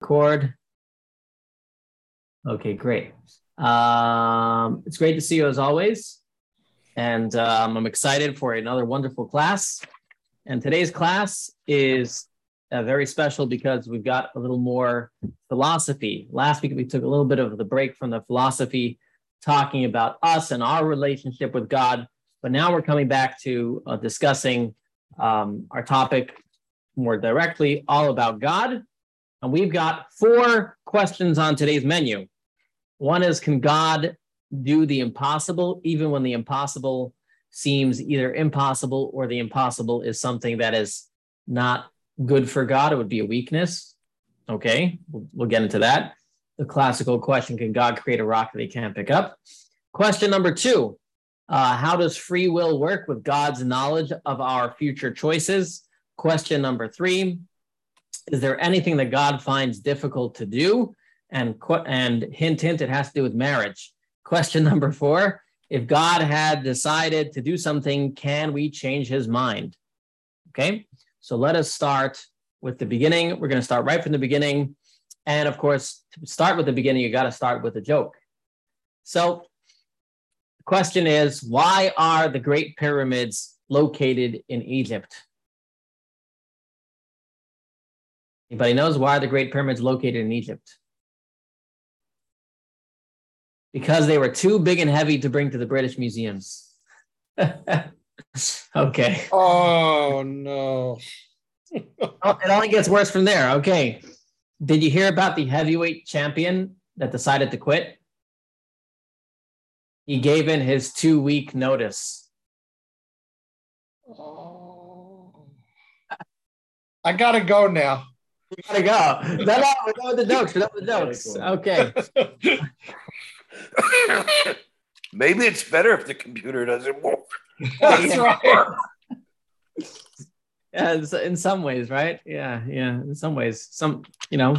record. Okay, great. Um, it's great to see you as always. And um, I'm excited for another wonderful class. And today's class is uh, very special because we've got a little more philosophy. Last week, we took a little bit of the break from the philosophy, talking about us and our relationship with God. But now we're coming back to uh, discussing um, our topic more directly, all about God and we've got four questions on today's menu. One is Can God do the impossible, even when the impossible seems either impossible or the impossible is something that is not good for God? It would be a weakness. Okay, we'll, we'll get into that. The classical question Can God create a rock that he can't pick up? Question number two uh, How does free will work with God's knowledge of our future choices? Question number three is there anything that God finds difficult to do? And, and hint, hint, it has to do with marriage. Question number four If God had decided to do something, can we change his mind? Okay, so let us start with the beginning. We're going to start right from the beginning. And of course, to start with the beginning, you got to start with a joke. So the question is why are the Great Pyramids located in Egypt? Anybody knows why the Great Pyramids located in Egypt? Because they were too big and heavy to bring to the British museums. okay. Oh no. Oh, it only gets worse from there. Okay. Did you hear about the heavyweight champion that decided to quit? He gave in his two week notice. Oh. I gotta go now. We gotta go. No, no, we're done with the jokes. We're done with the jokes. Okay. Maybe it's better if the computer doesn't work. That's right. Yeah, in some ways, right? Yeah, yeah. In some ways, some you know,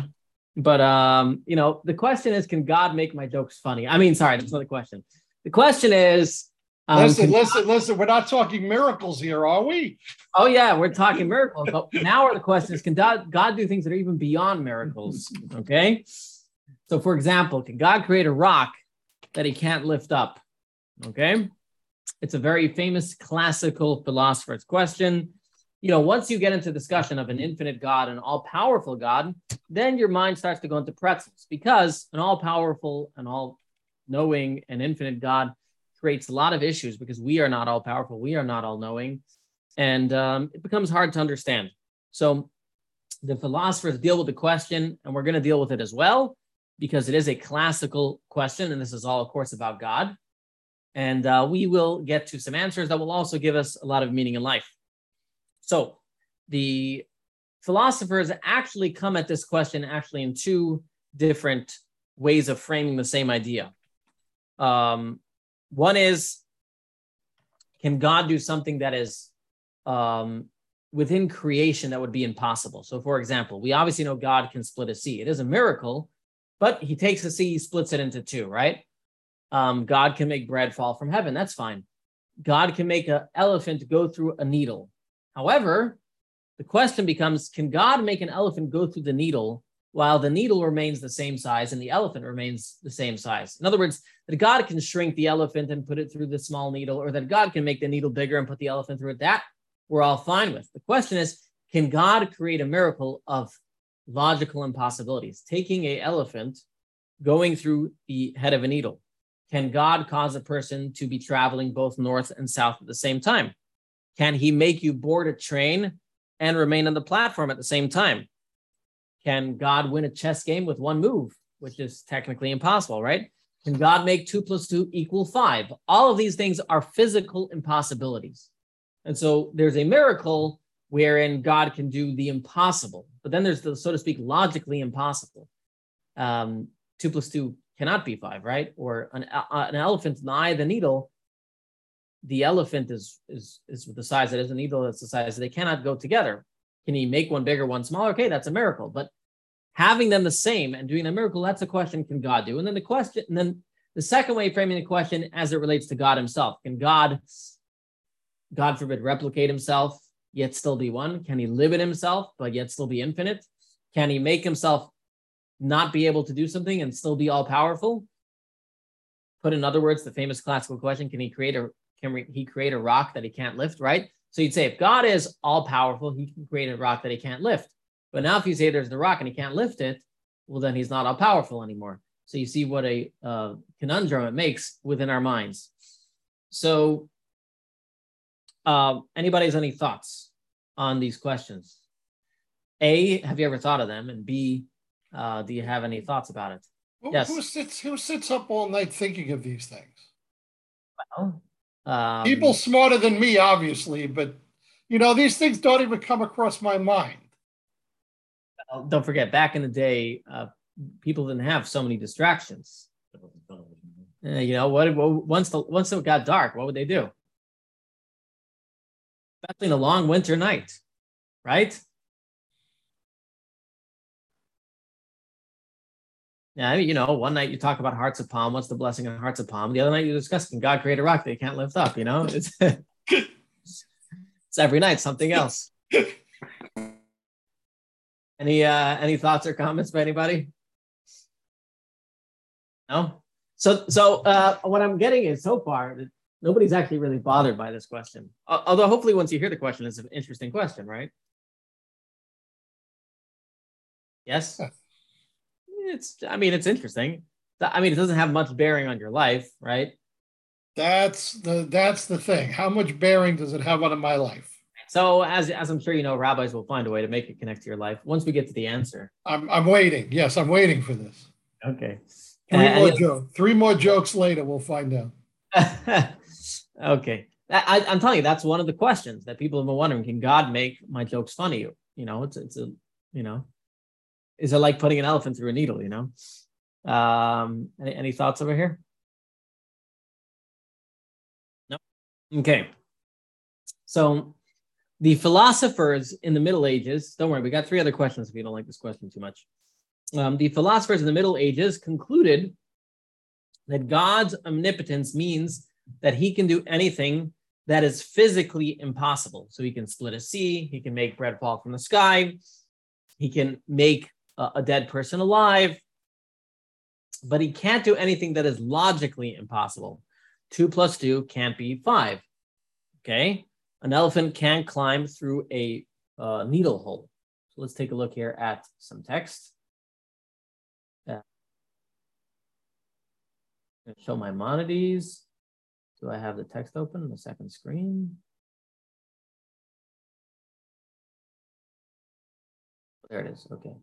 but um, you know, the question is, can God make my jokes funny? I mean, sorry, that's not the question. The question is, um, listen, listen, listen. We're not talking miracles here, are we? Oh yeah, we're talking miracles. But now the question is, can God, God do things that are even beyond miracles? Okay. So, for example, can God create a rock that He can't lift up? Okay. It's a very famous classical philosopher's question. You know, once you get into discussion of an infinite God, an all-powerful God, then your mind starts to go into pretzels because an all-powerful and all-knowing and infinite God creates a lot of issues because we are not all powerful, we are not all knowing, and um, it becomes hard to understand. So the philosophers deal with the question, and we're going to deal with it as well because it is a classical question, and this is all, of course, about God. And uh, we will get to some answers that will also give us a lot of meaning in life. So the philosophers actually come at this question actually in two different ways of framing the same idea. Um, one is, can God do something that is um, within creation that would be impossible? So, for example, we obviously know God can split a sea. It is a miracle, but he takes a sea, he splits it into two, right? Um, God can make bread fall from heaven. That's fine. God can make an elephant go through a needle. However, the question becomes can God make an elephant go through the needle while the needle remains the same size and the elephant remains the same size. In other words, that God can shrink the elephant and put it through the small needle, or that God can make the needle bigger and put the elephant through it. That we're all fine with. The question is, can God create a miracle of logical impossibilities? Taking a elephant, going through the head of a needle. Can God cause a person to be traveling both north and south at the same time? Can he make you board a train and remain on the platform at the same time? Can God win a chess game with one move, which is technically impossible, right? Can God make two plus two equal five? All of these things are physical impossibilities. And so there's a miracle wherein God can do the impossible, but then there's the, so to speak, logically impossible. Um, two plus two cannot be five, right? Or an, uh, an elephant in the eye of the needle, the elephant is, is, is the size that is, the needle that's the size, they cannot go together. Can he make one bigger, one smaller? Okay, that's a miracle. But having them the same and doing a miracle, that's a question can God do? And then the question, and then the second way framing the question as it relates to God himself can God, God forbid, replicate himself, yet still be one? Can he live in himself, but yet still be infinite? Can he make himself not be able to do something and still be all powerful? Put in other words, the famous classical question: Can he create a can he create a rock that he can't lift? Right. So you'd say if God is all powerful, he can create a rock that he can't lift. But now if you say there's the rock and he can't lift it, well then he's not all powerful anymore. So you see what a uh, conundrum it makes within our minds. So, uh, anybody has any thoughts on these questions? A, have you ever thought of them? And B, uh, do you have any thoughts about it? Who, Yes. who sits who sits up all night thinking of these things? Well, um, People smarter than me, obviously, but you know these things don't even come across my mind. Uh, don't forget, back in the day, uh, people didn't have so many distractions. Uh, you know what? what- Once the once it got dark, what would they do? Especially in a long winter night, right? Yeah, you know, one night you talk about hearts of palm. What's the blessing of hearts of palm? The other night you discuss can God create a rock that you can't lift up? You know, it's it's every night something else. Any uh any thoughts or comments by anybody? No. So so uh what I'm getting is so far that nobody's actually really bothered by this question. Although hopefully once you hear the question, it's an interesting question, right? Yes. It's I mean it's interesting. I mean it doesn't have much bearing on your life, right? That's the that's the thing. How much bearing does it have on my life? So as as I'm sure you know, rabbis will find a way to make it connect to your life once we get to the answer. I'm I'm waiting. Yes, I'm waiting for this. Okay. Three Uh, more jokes. Three more jokes later, we'll find out. okay. I, I'm telling you, that's one of the questions that people have been wondering. Can God make my jokes funny? You know, it's it's a you know, is it like putting an elephant through a needle? You know. Um. Any, any thoughts over here? No. Okay. So, the philosophers in the Middle Ages. Don't worry, we got three other questions. If you don't like this question too much, um, the philosophers in the Middle Ages concluded that God's omnipotence means that he can do anything that is physically impossible. So he can split a sea, he can make bread fall from the sky, he can make a, a dead person alive, but he can't do anything that is logically impossible. Two plus two can't be five. Okay. An elephant can climb through a uh, needle hole. So let's take a look here at some text. show my Maimonides. Do I have the text open on the second screen? There it is. Okay.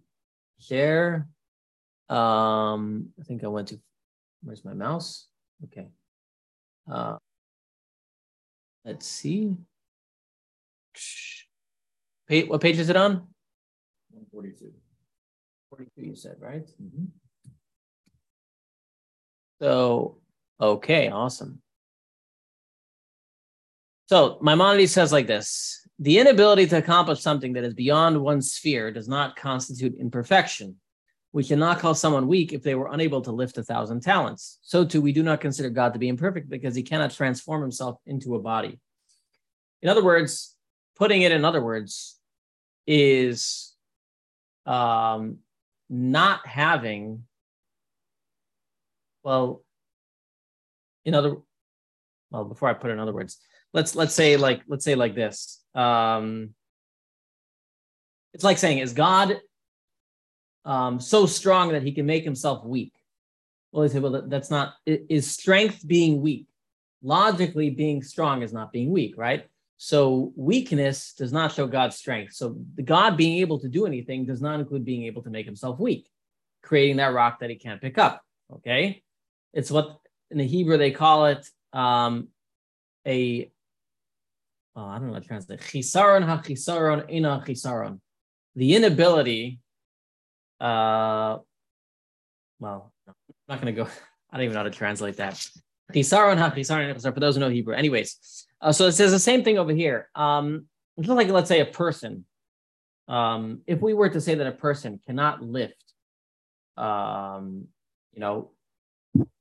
Share. Um, I think I went to where's my mouse? Okay. Uh let's see. What page is it on? 142. 42, you said, right? Mhm. So, okay, awesome. So, Maimonides says like this The inability to accomplish something that is beyond one's sphere does not constitute imperfection. We cannot call someone weak if they were unable to lift a thousand talents. So, too, we do not consider God to be imperfect because he cannot transform himself into a body. In other words, putting it in other words, is um, not having well in other well before i put in other words let's let's say like let's say like this um it's like saying is god um so strong that he can make himself weak? Well they say well that's not is strength being weak? Logically being strong is not being weak right so weakness does not show god's strength. So the god being able to do anything does not include being able to make himself weak creating that rock that he can't pick up okay? It's what in the Hebrew they call it um, a oh, I don't know how to translate chisaron ha chisaron ina chisaron. The inability uh well I'm not going to go I don't even know how to translate that. Chisaron ha chisaron ina chisaron, for those who know Hebrew. Anyways uh, so it says the same thing over here um it's like let's say a person um if we were to say that a person cannot lift um you know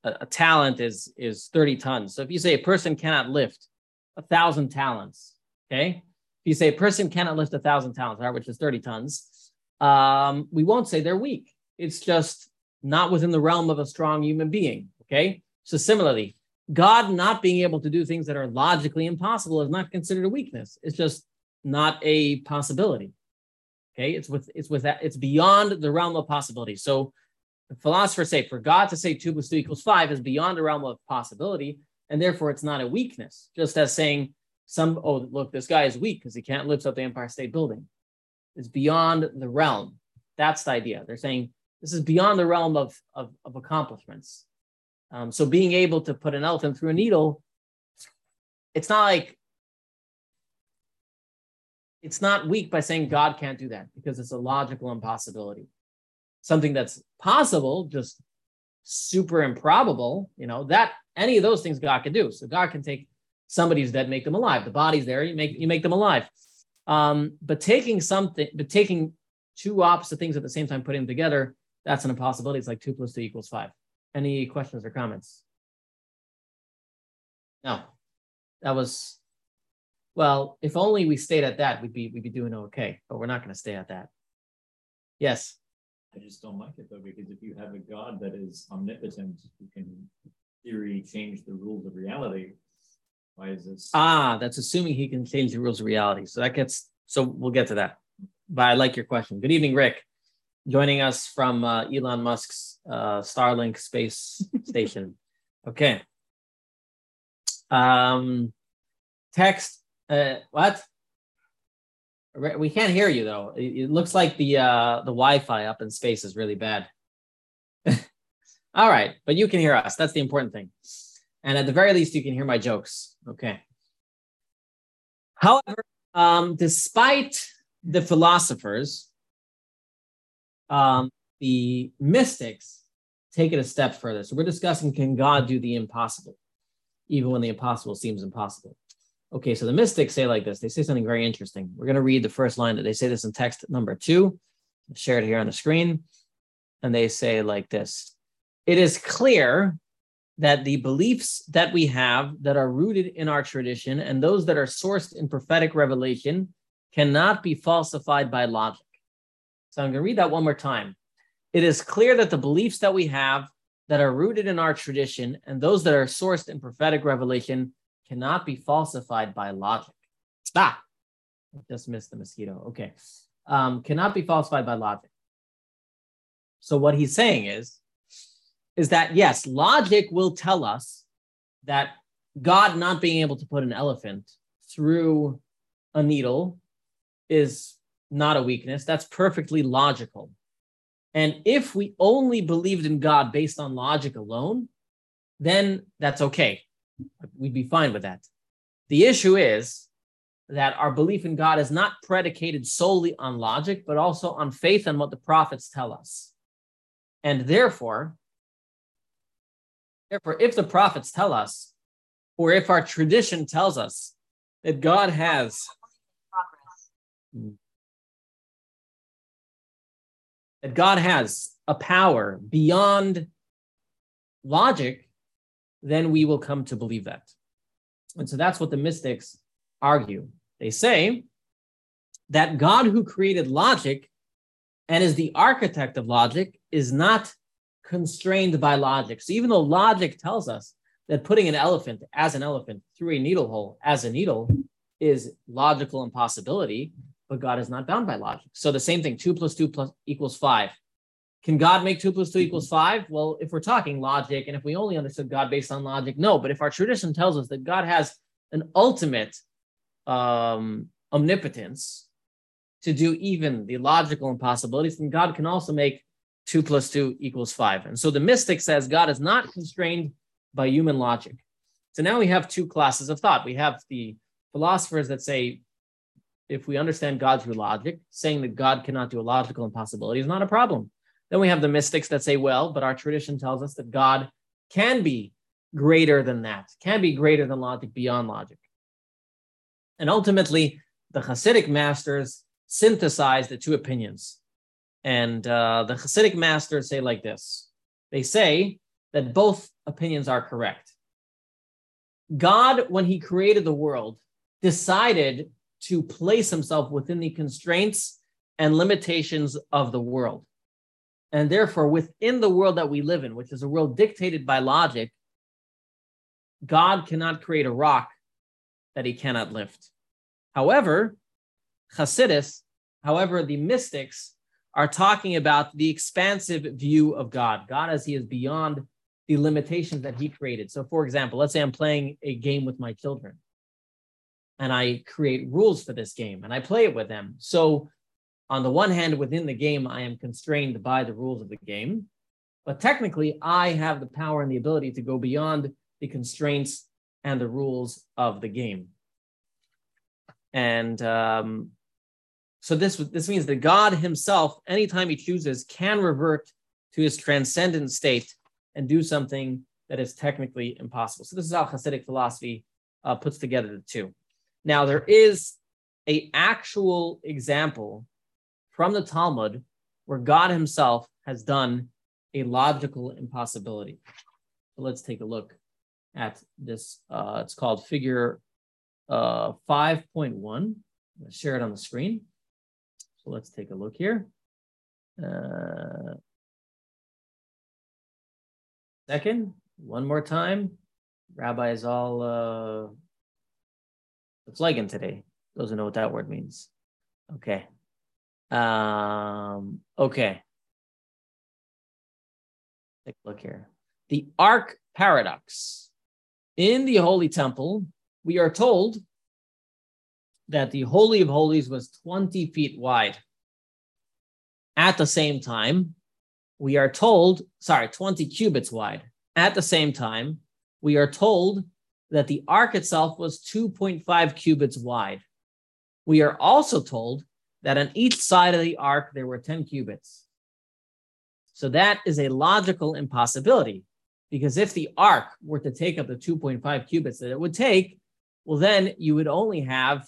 a, a talent is is 30 tons. So if you say a person cannot lift a thousand talents, okay? If you say a person cannot lift a thousand talents, right, which is 30 tons, um, we won't say they're weak. It's just not within the realm of a strong human being. Okay. So similarly, God not being able to do things that are logically impossible is not considered a weakness. It's just not a possibility. Okay, it's with it's with that it's beyond the realm of possibility. So philosophers say for God to say two plus two equals five is beyond the realm of possibility, and therefore it's not a weakness. Just as saying some oh look this guy is weak because he can't lift up the Empire State Building. It's beyond the realm. That's the idea. They're saying this is beyond the realm of of, of accomplishments. Um, so being able to put an elephant through a needle, it's not like it's not weak by saying God can't do that because it's a logical impossibility. Something that's possible, just super improbable, you know, that any of those things God can do. So God can take somebody's dead, make them alive. The body's there, you make you make them alive. Um, but taking something, but taking two opposite things at the same time, putting them together, that's an impossibility. It's like two plus two equals five. Any questions or comments? No, that was well, if only we stayed at that, we'd be we'd be doing okay. But we're not going to stay at that. Yes. I just don't like it though, because if you have a God that is omnipotent, who can, theory, change the rules of reality, why is this? Ah, that's assuming he can change the rules of reality. So that gets so we'll get to that. But I like your question. Good evening, Rick. Joining us from uh, Elon Musk's uh, Starlink space station. Okay. Um, text uh, what? We can't hear you though. It, looks like the uh, the Wi-Fi up in space is really bad. All right, but you can hear us. That's the important thing. And at the very least, you can hear my jokes. Okay. However, um, despite the philosophers, um, the mystics take it a step further. So we're discussing can God do the impossible, even when the impossible seems impossible. Okay, so the mystics say like this. They say something very interesting. We're going to read the first line that they say this in text number two. Share it here on the screen. And they say like this It is clear that the beliefs that we have that are rooted in our tradition and those that are sourced in prophetic revelation cannot be falsified by logic. So I'm going to read that one more time. It is clear that the beliefs that we have that are rooted in our tradition and those that are sourced in prophetic revelation cannot be falsified by logic. Ah, just missed the mosquito. Okay. Um, cannot be falsified by logic. So what he's saying is, is that yes, logic will tell us that God not being able to put an elephant through a needle is not a weakness. That's perfectly logical. And if we only believed in God based on logic alone, then that's okay. We'd be fine with that. The issue is that our belief in God is not predicated solely on logic, but also on faith and what the prophets tell us. And therefore, therefore, if the prophets tell us, or if our tradition tells us that God has that God has a power beyond logic, then we will come to believe that. And so that's what the mystics argue. They say that God, who created logic and is the architect of logic, is not constrained by logic. So even though logic tells us that putting an elephant as an elephant through a needle hole as a needle is logical impossibility, but God is not bound by logic. So the same thing, two plus two plus equals five. Can God make two plus two equals five? Well, if we're talking logic and if we only understood God based on logic, no. But if our tradition tells us that God has an ultimate um, omnipotence to do even the logical impossibilities, then God can also make two plus two equals five. And so the mystic says God is not constrained by human logic. So now we have two classes of thought. We have the philosophers that say if we understand God through logic, saying that God cannot do a logical impossibility is not a problem. Then we have the mystics that say, well, but our tradition tells us that God can be greater than that, can be greater than logic, beyond logic. And ultimately, the Hasidic masters synthesize the two opinions. And uh, the Hasidic masters say like this they say that both opinions are correct. God, when he created the world, decided to place himself within the constraints and limitations of the world. And therefore, within the world that we live in, which is a world dictated by logic, God cannot create a rock that he cannot lift. However, Hasidus, however, the mystics are talking about the expansive view of God, God as he is beyond the limitations that he created. So, for example, let's say I'm playing a game with my children and I create rules for this game and I play it with them. So, on the one hand, within the game, I am constrained by the rules of the game, but technically, I have the power and the ability to go beyond the constraints and the rules of the game. And um, so this this means that God Himself, anytime He chooses, can revert to His transcendent state and do something that is technically impossible. So this is how Hasidic philosophy uh, puts together the two. Now there is a actual example from the Talmud where God Himself has done a logical impossibility. So let's take a look at this. Uh, it's called Figure uh, 5.1. I'm share it on the screen. So let's take a look here. Uh, second, one more time. Rabbi is all uh, flagging today. Doesn't know what that word means. Okay. Um, okay. Take a look here. The Ark Paradox. In the Holy Temple, we are told that the Holy of Holies was 20 feet wide. At the same time, we are told, sorry, 20 cubits wide. At the same time, we are told that the ark itself was 2.5 cubits wide. We are also told that on each side of the ark there were 10 cubits. So that is a logical impossibility because if the ark were to take up the 2.5 cubits that it would take, well, then you would only have,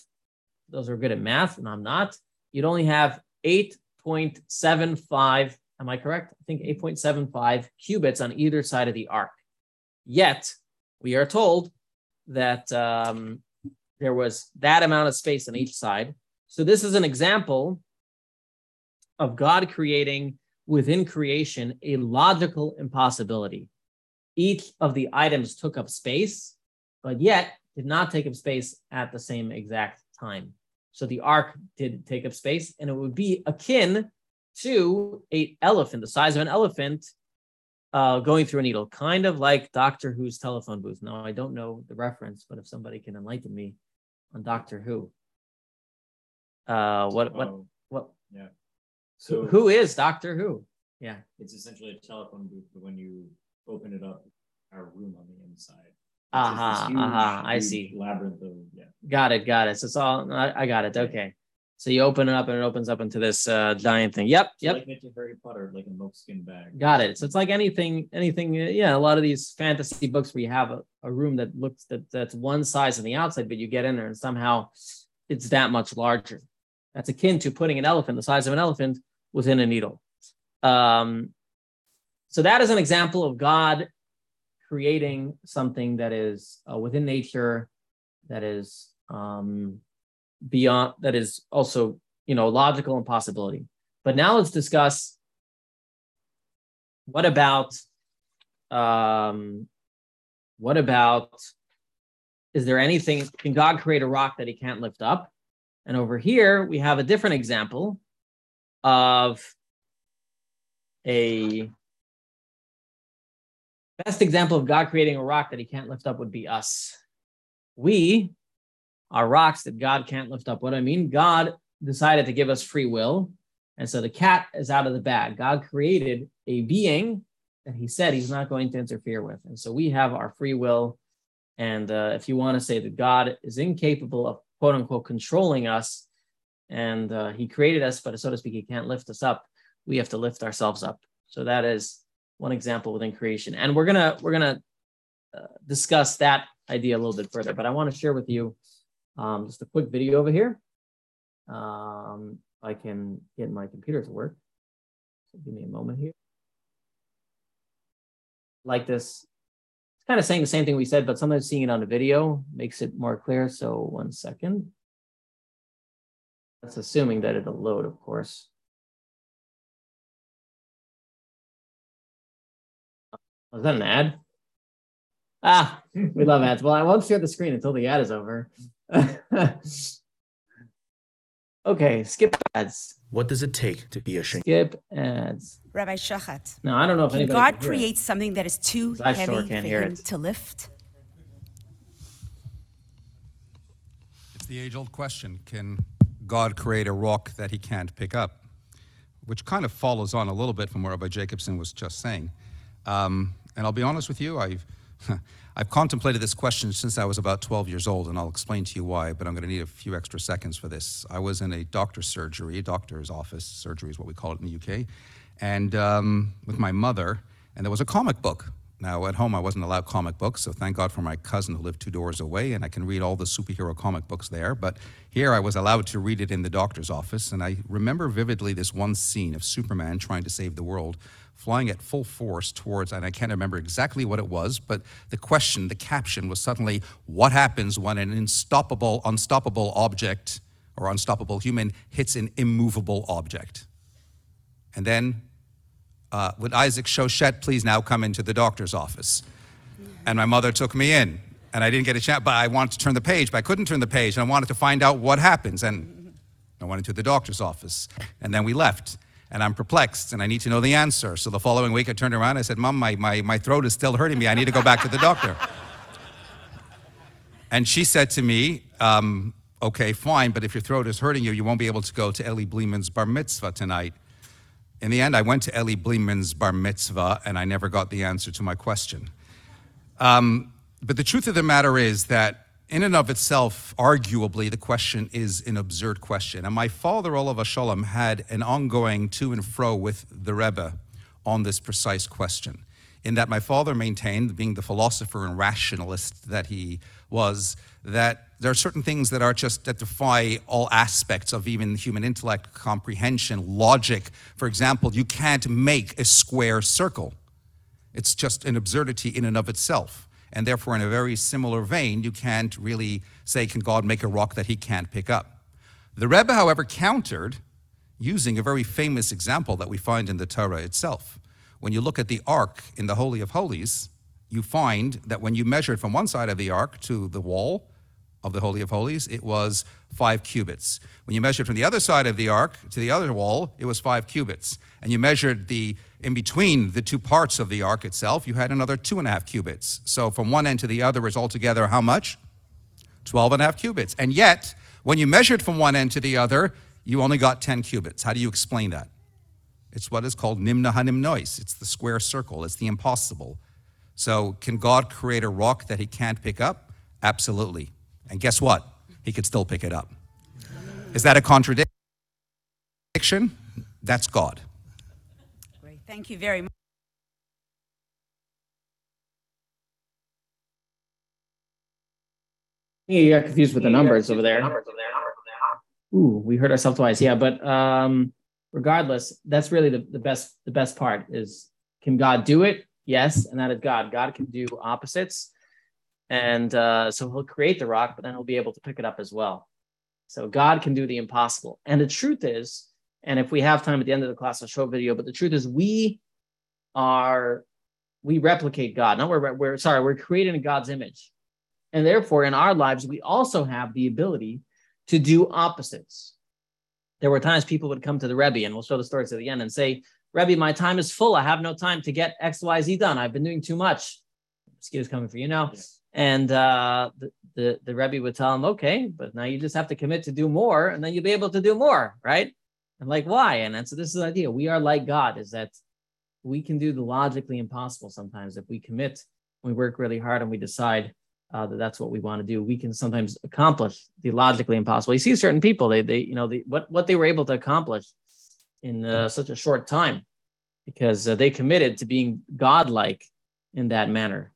those are good at math, and I'm not, you'd only have 8.75, am I correct? I think 8.75 cubits on either side of the ark. Yet, we are told that um, there was that amount of space on each side. So, this is an example of God creating within creation a logical impossibility. Each of the items took up space, but yet did not take up space at the same exact time. So the ark did take up space, and it would be akin to a elephant, the size of an elephant, uh, going through a needle, kind of like Doctor Who's telephone booth. Now I don't know the reference, but if somebody can enlighten me on Doctor Who, uh, what what Oh, what? yeah. So So who is Doctor Who? Yeah, it's essentially a telephone booth, but when you open it up, our room on the inside. Aha, huge, aha. I see. Labyrinth of yeah. Got it, got it. So it's all I, I got it. Okay. So you open it up and it opens up into this uh, giant thing. Yep, yep. Like Mitch Harry Potter, like a moleskin bag. Got it. So it's like anything, anything. uh, Yeah, a lot of these fantasy books where you have a, a room that looks that that's one size on the outside, but you get in there and somehow it's that much larger. That's akin to putting an elephant the size of an elephant within a needle. Um, so that is an example of God creating something that is uh, within nature, that is um, beyond, that is also you know logical impossibility. But now let's discuss what about um what about is there anything can god create a rock that he can't lift up and over here we have a different example of a best example of god creating a rock that he can't lift up would be us we are rocks that god can't lift up what i mean god decided to give us free will and so the cat is out of the bag. God created a being that he said he's not going to interfere with. And so we have our free will. And uh, if you want to say that God is incapable of quote unquote controlling us and uh, he created us, but so to speak, he can't lift us up, we have to lift ourselves up. So that is one example within creation. And we're going to, we're going to uh, discuss that idea a little bit further, but I want to share with you um, just a quick video over here. Um, I can get my computer to work. So give me a moment here. Like this, it's kind of saying the same thing we said, but sometimes seeing it on a video makes it more clear. So one second. That's assuming that it'll load, of course. Was that an ad? Ah, we love ads. Well, I won't share the screen until the ad is over. okay, skip ads. What does it take to be a shin? Skip ads. Rabbi Schochet, No, I don't know if can anybody God can hear it. something that is too I sure heavy can't for hear him it. to lift? It's the age old question Can God create a rock that he can't pick up? Which kind of follows on a little bit from what Rabbi Jacobson was just saying. Um, and I'll be honest with you, I've, I've contemplated this question since I was about 12 years old, and I'll explain to you why, but I'm going to need a few extra seconds for this. I was in a doctor's surgery, doctor's office, surgery is what we call it in the UK, and um, with my mother, and there was a comic book. Now, at home, I wasn't allowed comic books, so thank God for my cousin who lived two doors away, and I can read all the superhero comic books there. But here, I was allowed to read it in the doctor's office, and I remember vividly this one scene of Superman trying to save the world, flying at full force towards, and I can't remember exactly what it was, but the question, the caption was suddenly, What happens when an unstoppable, unstoppable object or unstoppable human hits an immovable object? And then uh, would Isaac Schochet please now come into the doctor's office? And my mother took me in, and I didn't get a chance, but I wanted to turn the page, but I couldn't turn the page, and I wanted to find out what happens. And I went into the doctor's office, and then we left. And I'm perplexed, and I need to know the answer. So the following week, I turned around, and I said, Mom, my, my, my throat is still hurting me. I need to go back to the doctor. And she said to me, um, Okay, fine, but if your throat is hurting you, you won't be able to go to Ellie Bleeman's bar mitzvah tonight. In the end, I went to Ellie Bleeman's bar mitzvah and I never got the answer to my question. Um, but the truth of the matter is that, in and of itself, arguably, the question is an absurd question. And my father, Olav Shalom, had an ongoing to and fro with the Rebbe on this precise question. In that my father maintained, being the philosopher and rationalist that he was, that there are certain things that are just that defy all aspects of even human intellect, comprehension, logic. For example, you can't make a square circle. It's just an absurdity in and of itself. And therefore, in a very similar vein, you can't really say, Can God make a rock that he can't pick up? The Rebbe, however, countered using a very famous example that we find in the Torah itself. When you look at the ark in the Holy of Holies, you find that when you measured from one side of the ark to the wall of the Holy of Holies, it was five cubits. When you measured from the other side of the ark to the other wall, it was five cubits. And you measured the in between the two parts of the ark itself, you had another two and a half cubits. So from one end to the other is altogether how much? 12 and a half cubits. And yet, when you measured from one end to the other, you only got 10 cubits. How do you explain that? It's what is called nimna hanimnois. It's the square circle. It's the impossible. So, can God create a rock that he can't pick up? Absolutely. And guess what? He could still pick it up. Is that a contradiction? That's God. Thank you very much. You got confused with the numbers over there. Ooh, we heard ourselves twice. Yeah, but um, regardless, that's really the, the best the best part is can God do it? Yes, and that is God. God can do opposites. And uh, so he'll create the rock, but then he'll be able to pick it up as well. So God can do the impossible. And the truth is, and if we have time at the end of the class, I'll show a video, but the truth is we are we replicate God. No, we're, we're sorry, we're created in God's image. And therefore, in our lives, we also have the ability to do opposites. There were times people would come to the Rebbe, and we'll show the stories at the end, and say, Rebbe, my time is full. I have no time to get X, Y, Z done. I've been doing too much. Mosquitoes coming for you now. And uh, the, the, the Rebbe would tell him, okay, but now you just have to commit to do more, and then you'll be able to do more, right? And like, why? And, and so this is the idea. We are like God, is that we can do the logically impossible sometimes if we commit, we work really hard, and we decide uh, that that's what we want to do. We can sometimes accomplish the logically impossible. You see certain people, they, they, you know, the, what, what they were able to accomplish in uh, such a short time because uh, they committed to being godlike in that manner.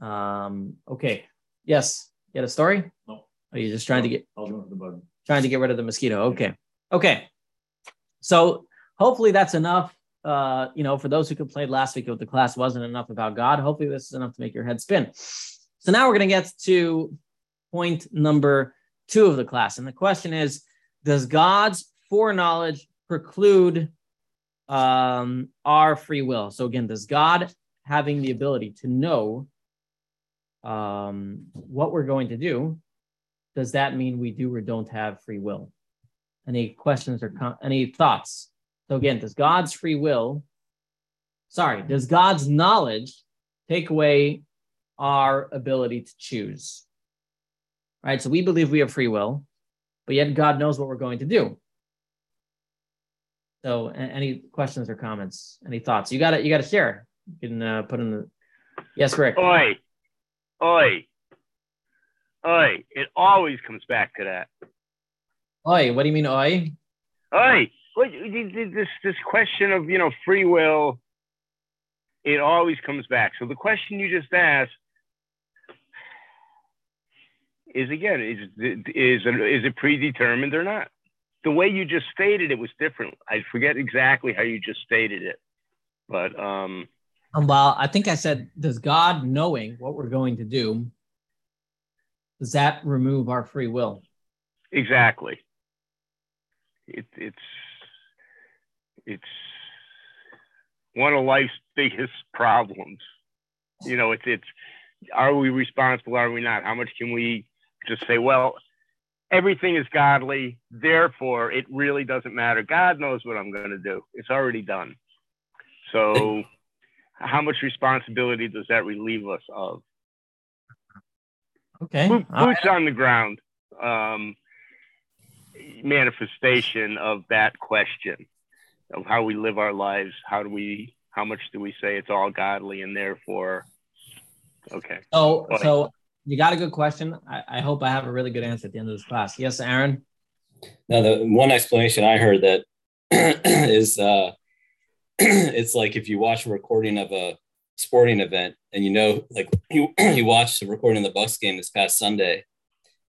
Um, okay. Yes. You had a story? No. Are you just trying to get, I'll the bug. trying to get rid of the mosquito? Okay. Okay. So hopefully that's enough. Uh, you know, for those who complained last week that the class wasn't enough about God, hopefully this is enough to make your head spin. So now we're going to get to point number two of the class. And the question is Does God's foreknowledge preclude um, our free will? So, again, does God having the ability to know um, what we're going to do, does that mean we do or don't have free will? Any questions or com- any thoughts? So again, does God's free will, sorry, does God's knowledge take away our ability to choose? Right. So we believe we have free will, but yet God knows what we're going to do. So, any questions or comments? Any thoughts? You got to You got to share. You can uh, put in the. Yes, Rick. Oi, oi, oi! It always comes back to that. Oi, what do you mean, oi? Oi, what, this this question of you know free will. It always comes back. So the question you just asked is again is is is it predetermined or not? The way you just stated it was different. I forget exactly how you just stated it, but um, Um, well, I think I said, does God knowing what we're going to do, does that remove our free will? Exactly. It, it's it's one of life's biggest problems. You know, it's it's are we responsible? Are we not? How much can we just say? Well, everything is godly, therefore it really doesn't matter. God knows what I'm going to do. It's already done. So, how much responsibility does that relieve us of? Okay. Boot- All right. boots on the ground um, manifestation of that question of how we live our lives how do we how much do we say it's all godly and therefore okay So, Oi. so you got a good question. I, I hope I have a really good answer at the end of this class. Yes, Aaron. Now, the one explanation I heard that is uh, it's like if you watch a recording of a sporting event and you know, like you, you watched the recording of the Bucks game this past Sunday,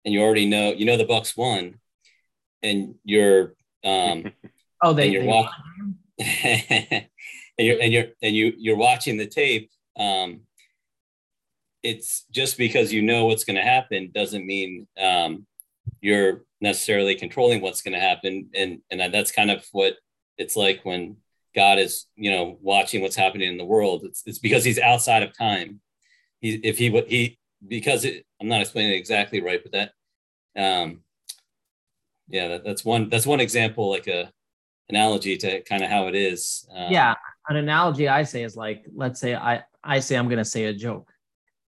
and you already know you know the Bucks won, and you're um, Oh, they. and you're they- walk- and you're and you're and you you're watching the tape. Um, it's just because you know what's going to happen doesn't mean um, you're necessarily controlling what's going to happen, and and that's kind of what it's like when God is you know watching what's happening in the world. It's it's because He's outside of time. He if he would he because it, I'm not explaining it exactly right, but that um, yeah, that, that's one that's one example like a analogy to kind of how it is. Um, yeah. An analogy I say is like, let's say I, I say I'm going to say a joke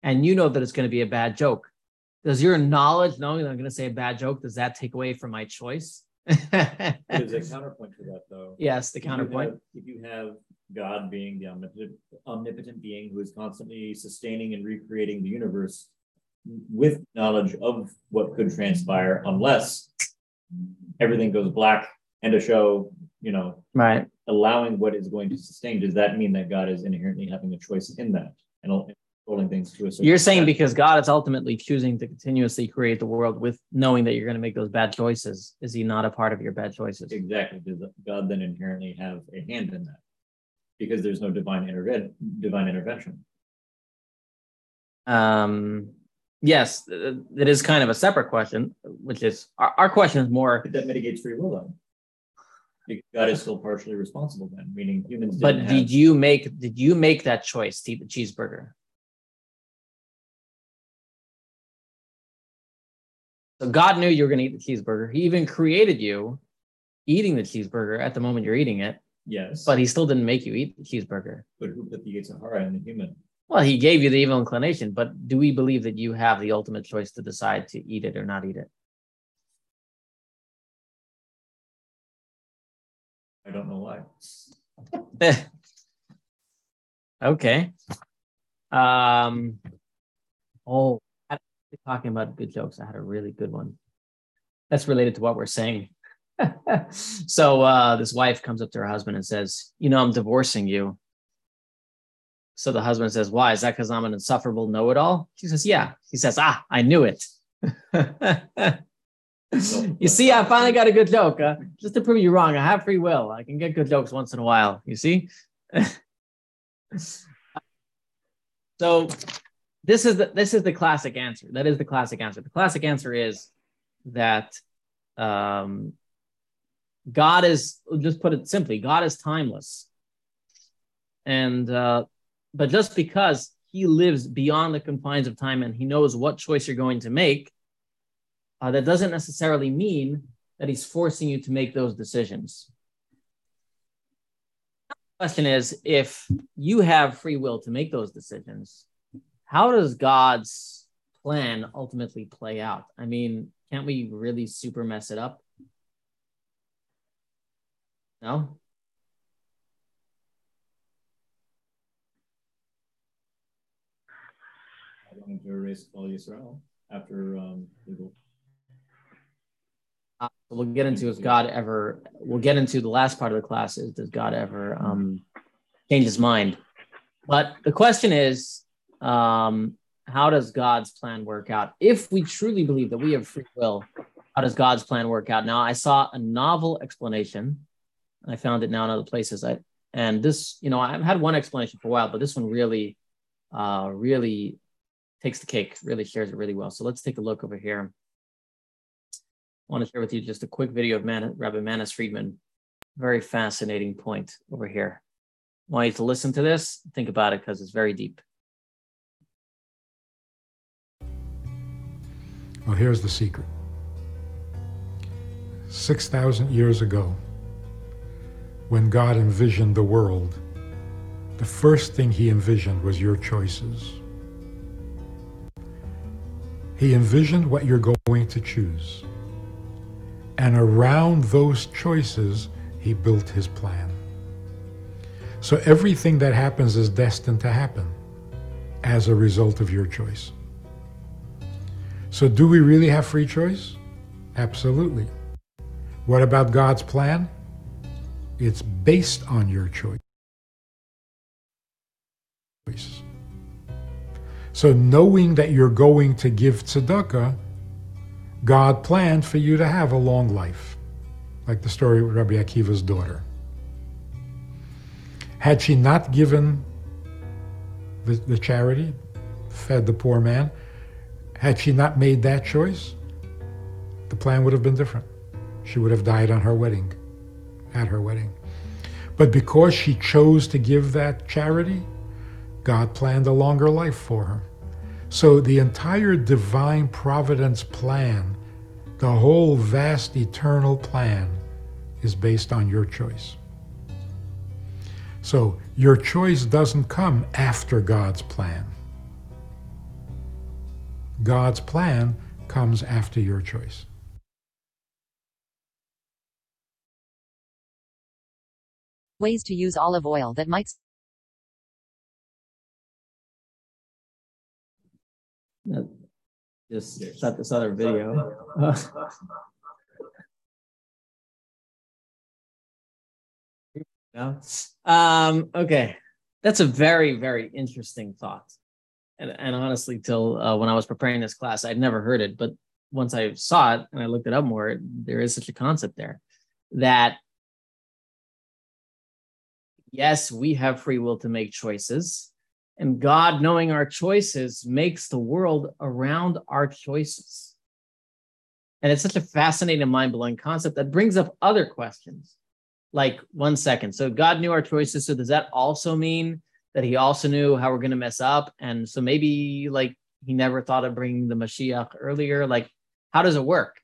and you know that it's going to be a bad joke. Does your knowledge knowing that I'm going to say a bad joke, does that take away from my choice? There's a counterpoint to that, though. yes, the If you counterpoint. have- If you have God being the omnipotent, omnipotent being who is constantly sustaining and recreating the universe with knowledge of what could transpire, unless everything goes black and a show, you know, Right. allowing what is going to sustain, does that mean that God is inherently having a choice in that and controlling things to a certain You're saying extent? because God is ultimately choosing to continuously create the world with knowing that you're going to make those bad choices. Is he not a part of your bad choices? Exactly. Does God then inherently have a hand in that? Because there's no divine interven- divine intervention. Um, yes, uh, it is kind of a separate question, which is our, our question is more, That mitigates free will then. Because God is still partially responsible then, meaning humans but did have, you make did you make that choice to eat the cheeseburger? So God knew you were going to eat the cheeseburger. He even created you eating the cheeseburger at the moment you're eating it, yes, but he still didn't make you eat the cheeseburger. but who put the yetzer hara in the human? Well, he gave you the evil inclination, but do we believe that you have the ultimate choice to decide to eat it or not eat it? I don't know why. okay. Um. Oh, talking about good jokes. I had a really good one. That's related to what we're saying. so uh, this wife comes up to her husband and says, "You know, I'm divorcing you." So the husband says, "Why? Is that because I'm an insufferable know-it-all?" She says, "Yeah." He says, "Ah, I knew it." you see, I finally got a good joke. Just to prove you wrong, I have free will. I can get good jokes once in a while. You see. so this is the this is the classic answer. That is the classic answer. The classic answer is that um, God is just put it simply, God is timeless, and uh, but just because he lives beyond the confines of time and he knows what choice you're going to make, uh, that doesn't necessarily mean that he's forcing you to make those decisions. The question is if you have free will to make those decisions, how does God's plan ultimately play out? I mean, can't we really super mess it up? No? Wanted to erase Kol Yisrael after um, legal. Uh, we'll get into if God ever. We'll get into the last part of the class is does God ever um, change his mind? But the question is, um, how does God's plan work out? If we truly believe that we have free will, how does God's plan work out? Now, I saw a novel explanation. I found it now in other places. I and this, you know, I've had one explanation for a while, but this one really, uh, really takes the cake, really shares it really well. So let's take a look over here. I want to share with you just a quick video of Man- Rabbi Manis Friedman. Very fascinating point over here. I want you to listen to this, think about it because it's very deep. Well, here's the secret 6,000 years ago, when God envisioned the world, the first thing he envisioned was your choices. He envisioned what you're going to choose. And around those choices, he built his plan. So everything that happens is destined to happen as a result of your choice. So, do we really have free choice? Absolutely. What about God's plan? It's based on your choice. So, knowing that you're going to give tzedakah, God planned for you to have a long life, like the story with Rabbi Akiva's daughter. Had she not given the, the charity, fed the poor man, had she not made that choice, the plan would have been different. She would have died on her wedding, at her wedding. But because she chose to give that charity, God planned a longer life for her. So the entire divine providence plan, the whole vast eternal plan, is based on your choice. So your choice doesn't come after God's plan. God's plan comes after your choice. Ways to use olive oil that might Just shut this other video. No. Um, okay. That's a very, very interesting thought. And, and honestly, till uh, when I was preparing this class, I'd never heard it. But once I saw it and I looked it up more, there is such a concept there that yes, we have free will to make choices. And God, knowing our choices, makes the world around our choices. And it's such a fascinating, mind blowing concept that brings up other questions. Like, one second. So, God knew our choices. So, does that also mean that He also knew how we're going to mess up? And so, maybe like He never thought of bringing the Mashiach earlier? Like, how does it work?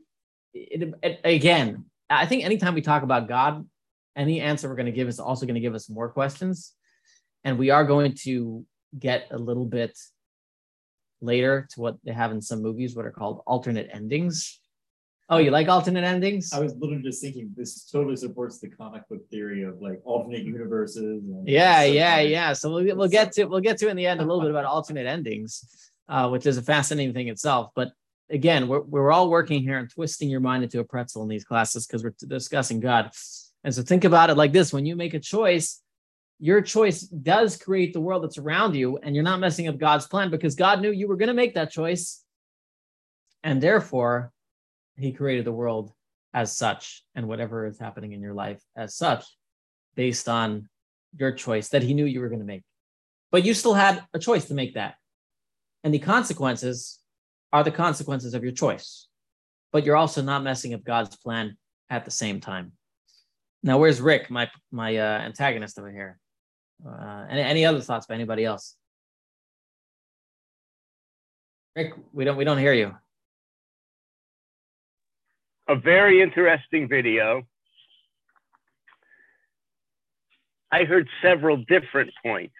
It, it, again, I think anytime we talk about God, any answer we're going to give is also going to give us more questions. And we are going to get a little bit later to what they have in some movies, what are called alternate endings. Oh, you like alternate endings? I was literally just thinking this totally supports the comic book theory of like alternate universes. And Yeah, yeah, yeah. So we'll, we'll get to we'll get to in the end a little bit about alternate endings, uh, which is a fascinating thing itself. But again, we're we're all working here and twisting your mind into a pretzel in these classes because we're discussing God. And so think about it like this: when you make a choice, your choice does create the world that's around you, and you're not messing up God's plan because God knew you were going to make that choice, and therefore, He created the world as such, and whatever is happening in your life as such, based on your choice that He knew you were going to make. But you still had a choice to make that, and the consequences are the consequences of your choice. But you're also not messing up God's plan at the same time. Now, where's Rick, my my uh, antagonist over here? Uh, any, any other thoughts by anybody else? Rick, we don't we don't hear you. A very interesting video. I heard several different points,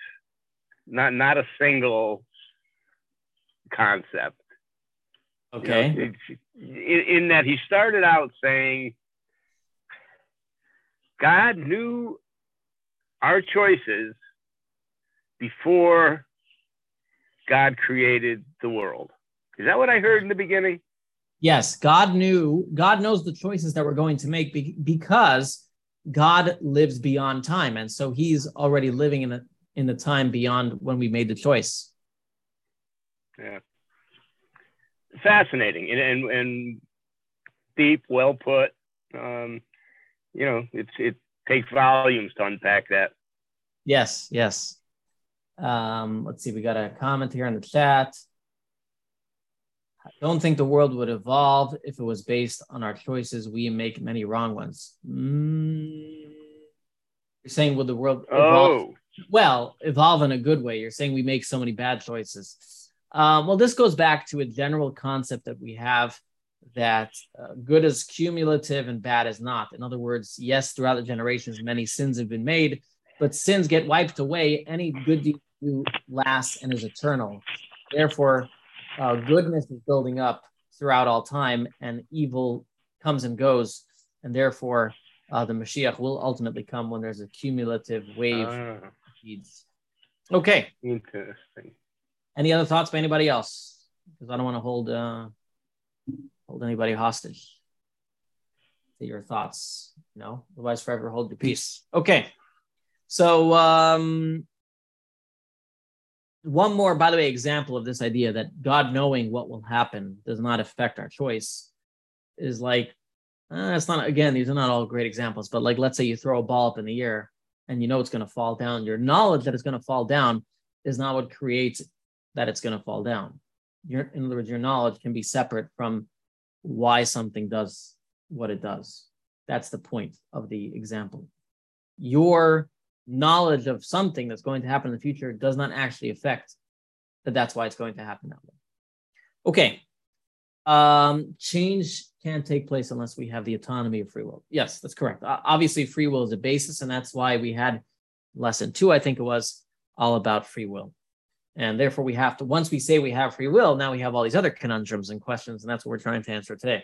not not a single concept. You know, Okay. in that he started out saying, God knew our choices before God created the world. Is that what I heard in the beginning? Yes, God knew, God knows the choices that we're going to make be- because God lives beyond time. And so he's already living in, a, in the time beyond when we made the choice. Yeah. Fascinating and, and, and deep, well put. Um, you know, it's it takes volumes to unpack that. Yes, yes. Um, let's see, we got a comment here in the chat. I don't think the world would evolve if it was based on our choices. We make many wrong ones. Mm, you're saying, would the world evolve? Oh, well, evolve in a good way. You're saying we make so many bad choices. Um, well, this goes back to a general concept that we have that uh, good is cumulative and bad is not. In other words, yes, throughout the generations, many sins have been made, but sins get wiped away. Any good deed you do lasts and is eternal. Therefore, uh, goodness is building up throughout all time, and evil comes and goes. And therefore, uh, the Mashiach will ultimately come when there's a cumulative wave ah, deeds. Okay. interesting. Any other thoughts by anybody else? Because I don't want to hold uh, hold anybody hostage to your thoughts. You know, otherwise forever hold your peace. Okay. So um one more, by the way, example of this idea that God knowing what will happen does not affect our choice is like uh, it's not again, these are not all great examples, but like let's say you throw a ball up in the air and you know it's going to fall down. Your knowledge that it's going to fall down is not what creates that it's going to fall down. Your, in other words, your knowledge can be separate from why something does what it does. That's the point of the example. Your knowledge of something that's going to happen in the future does not actually affect that that's why it's going to happen that way. Okay. Um, change can't take place unless we have the autonomy of free will. Yes, that's correct. O- Obviously, free will is a basis, and that's why we had lesson two, I think it was, all about free will. And therefore, we have to, once we say we have free will, now we have all these other conundrums and questions, and that's what we're trying to answer today.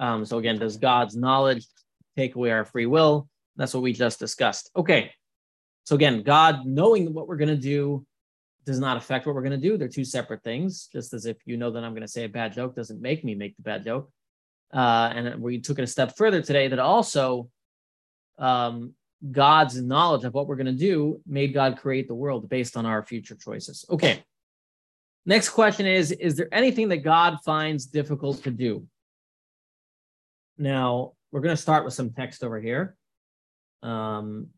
Um, so, again, does God's knowledge take away our free will? That's what we just discussed. Okay. So, again, God knowing what we're going to do does not affect what we're going to do. They're two separate things, just as if you know that I'm going to say a bad joke doesn't make me make the bad joke. Uh, and we took it a step further today that also um, God's knowledge of what we're going to do made God create the world based on our future choices. Okay. Next question is Is there anything that God finds difficult to do? Now, we're going to start with some text over here. Um,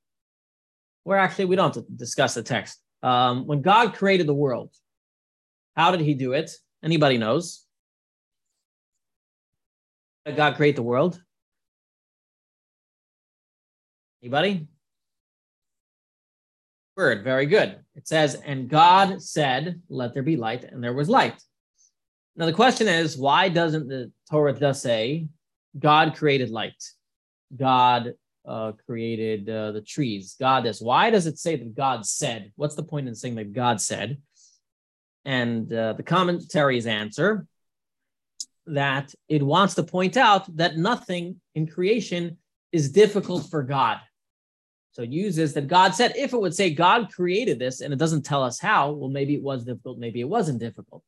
where actually we don't have to discuss the text. Um, when God created the world, how did he do it? Anybody knows? Did God create the world? Anybody? Word, very good. It says, and God said, let there be light, and there was light. Now the question is, why doesn't the Torah just say God created light? God uh, created uh, the trees. God is. Why does it say that God said? What's the point in saying that God said? And uh, the commentaries answer that it wants to point out that nothing in creation is difficult for God. So uses that God said, if it would say God created this and it doesn't tell us how, well, maybe it was difficult, maybe it wasn't difficult.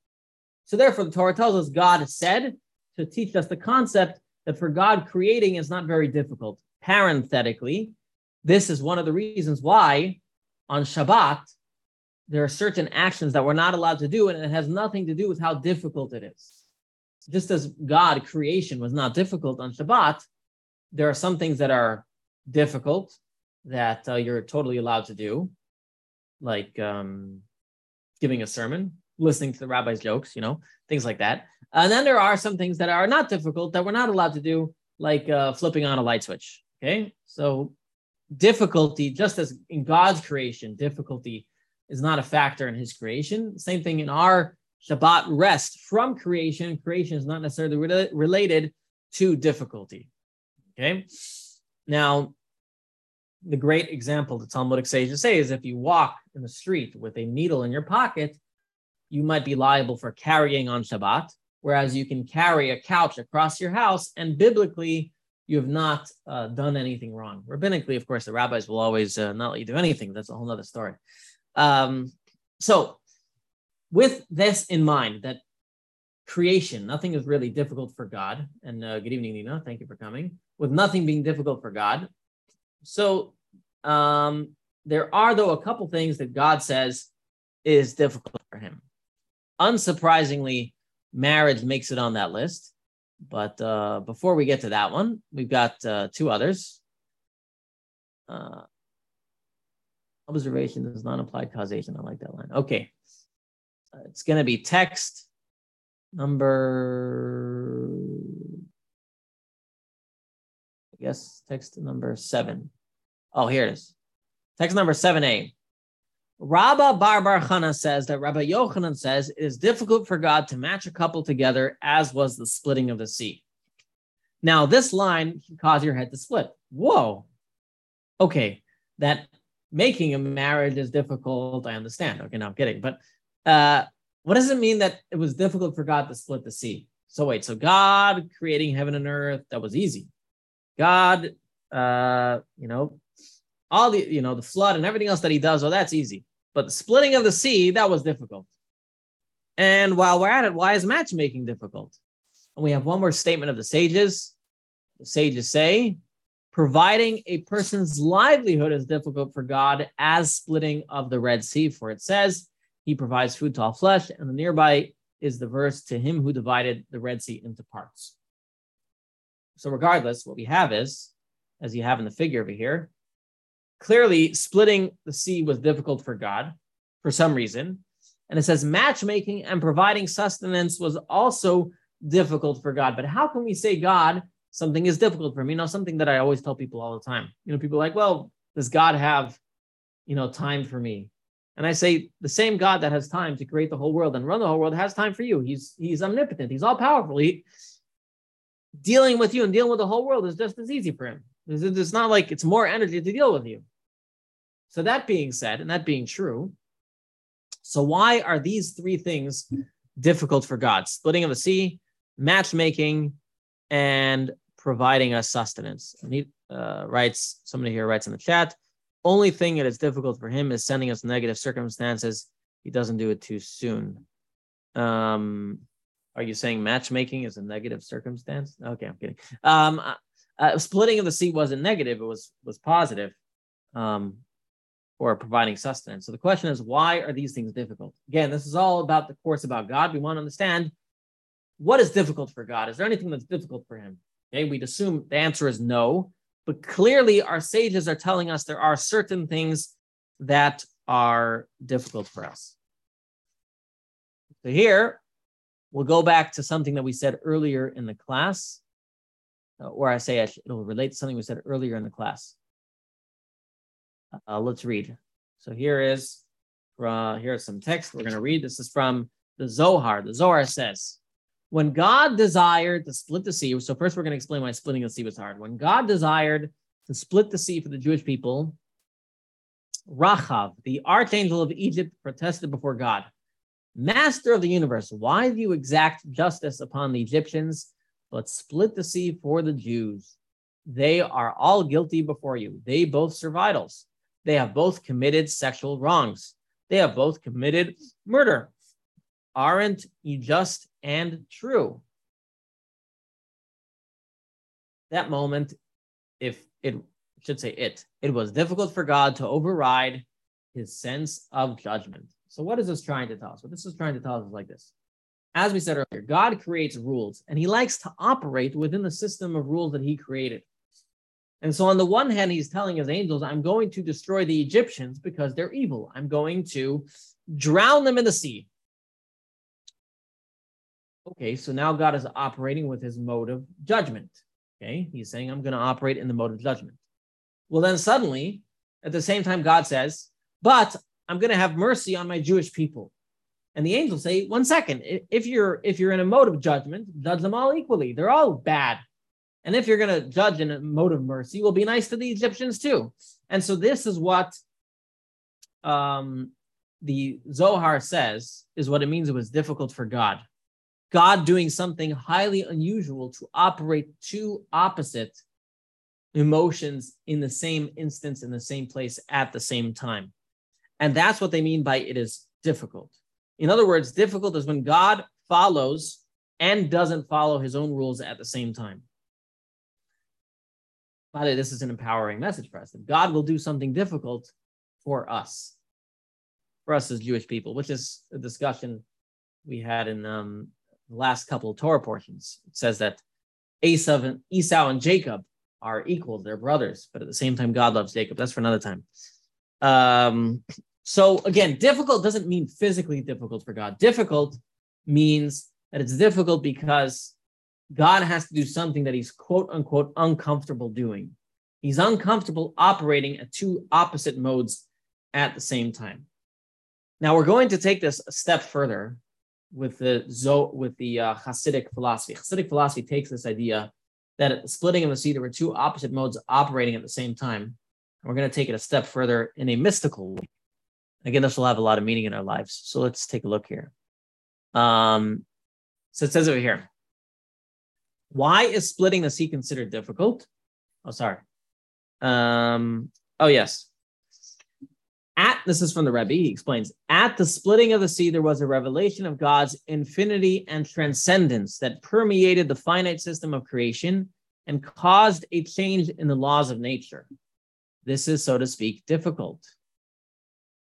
So therefore, the Torah tells us God said to teach us the concept that for God creating is not very difficult. Parenthetically, this is one of the reasons why on Shabbat there are certain actions that we're not allowed to do, and it has nothing to do with how difficult it is. Just as God creation was not difficult on Shabbat, there are some things that are difficult that uh, you're totally allowed to do, like um, giving a sermon, listening to the rabbi's jokes, you know, things like that. And then there are some things that are not difficult that we're not allowed to do, like uh, flipping on a light switch. Okay, so difficulty, just as in God's creation, difficulty is not a factor in his creation. Same thing in our Shabbat rest from creation. Creation is not necessarily re- related to difficulty. Okay. Now, the great example the Talmudic sages say is if you walk in the street with a needle in your pocket, you might be liable for carrying on Shabbat, whereas you can carry a couch across your house, and biblically, you have not uh, done anything wrong. Rabbinically, of course, the rabbis will always uh, not let you do anything. That's a whole other story. Um, so, with this in mind, that creation, nothing is really difficult for God. And uh, good evening, Nina. Thank you for coming. With nothing being difficult for God. So, um, there are, though, a couple things that God says is difficult for him. Unsurprisingly, marriage makes it on that list. But uh, before we get to that one, we've got uh, two others. Uh, observation is non-applied causation. I like that line. Okay. Uh, it's going to be text number, I guess text number seven. Oh, here it is. Text number 7a. Rabba Bar Bar Chana says that Rabbi Yochanan says it is difficult for God to match a couple together, as was the splitting of the sea. Now, this line can cause your head to split. Whoa. Okay, that making a marriage is difficult. I understand. Okay, now I'm kidding. But uh, what does it mean that it was difficult for God to split the sea? So wait, so God creating heaven and earth, that was easy. God, uh, you know, all the, you know, the flood and everything else that he does, well, that's easy. But the splitting of the sea, that was difficult. And while we're at it, why is matchmaking difficult? And we have one more statement of the sages. The sages say, providing a person's livelihood is difficult for God as splitting of the Red Sea. For it says, He provides food to all flesh, and the nearby is the verse to him who divided the Red Sea into parts. So, regardless, what we have is, as you have in the figure over here, clearly splitting the sea was difficult for God for some reason. And it says matchmaking and providing sustenance was also difficult for God. But how can we say God, something is difficult for me? You know, something that I always tell people all the time. You know, people like, well, does God have, you know, time for me? And I say the same God that has time to create the whole world and run the whole world has time for you. He's he's omnipotent. He's all powerful. He dealing with you and dealing with the whole world is just as easy for him. It's not like it's more energy to deal with you. So that being said, and that being true, so why are these three things difficult for God? Splitting of the sea, matchmaking, and providing us sustenance. And he uh, writes, somebody here writes in the chat, only thing that is difficult for him is sending us negative circumstances. He doesn't do it too soon. Um, are you saying matchmaking is a negative circumstance? Okay, I'm kidding. Um, uh, splitting of the sea wasn't negative; it was was positive, um, or providing sustenance. So the question is, why are these things difficult? Again, this is all about the course about God. We want to understand what is difficult for God. Is there anything that's difficult for Him? Okay, we'd assume the answer is no, but clearly our sages are telling us there are certain things that are difficult for us. So here, we'll go back to something that we said earlier in the class or I say it'll relate to something we said earlier in the class. Uh, let's read. So here is uh, here is some text we're going to read. This is from the Zohar. The Zohar says, when God desired to split the sea, so first we're going to explain why splitting the sea was hard. When God desired to split the sea for the Jewish people, Rachav, the archangel of Egypt, protested before God, Master of the universe, why do you exact justice upon the Egyptians but split the sea for the Jews. They are all guilty before you. They both serve idols. They have both committed sexual wrongs. They have both committed murder. Aren't you just and true? That moment, if it should say it, it was difficult for God to override his sense of judgment. So, what is this trying to tell us? What this is trying to tell us is like this as we said earlier, God creates rules and he likes to operate within the system of rules that he created. And so, on the one hand, he's telling his angels, I'm going to destroy the Egyptians because they're evil. I'm going to drown them in the sea. Okay, so now God is operating with his mode of judgment. Okay, he's saying, I'm going to operate in the mode of judgment. Well, then suddenly, at the same time, God says, But I'm going to have mercy on my Jewish people. And the angels say, one second, if you're if you're in a mode of judgment, judge them all equally. They're all bad. And if you're going to judge in a mode of mercy, we'll be nice to the Egyptians too. And so this is what um, the Zohar says is what it means it was difficult for God. God doing something highly unusual to operate two opposite emotions in the same instance, in the same place at the same time. And that's what they mean by it is difficult. In other words, difficult is when God follows and doesn't follow his own rules at the same time. By the way, this is an empowering message for us that God will do something difficult for us, for us as Jewish people, which is a discussion we had in um, the last couple of Torah portions. It says that Esau and, Esau and Jacob are equal, they're brothers, but at the same time, God loves Jacob. That's for another time. Um, so again, difficult doesn't mean physically difficult for God. Difficult means that it's difficult because God has to do something that he's quote unquote uncomfortable doing. He's uncomfortable operating at two opposite modes at the same time. Now we're going to take this a step further with the Zo with the uh, Hasidic philosophy. Hasidic philosophy takes this idea that splitting of the sea there were two opposite modes operating at the same time. And we're going to take it a step further in a mystical way. Again, this will have a lot of meaning in our lives. So let's take a look here. Um, so it says over here, why is splitting the sea considered difficult? Oh, sorry. Um, oh, yes. At this is from the Rebbe. He explains at the splitting of the sea, there was a revelation of God's infinity and transcendence that permeated the finite system of creation and caused a change in the laws of nature. This is, so to speak, difficult.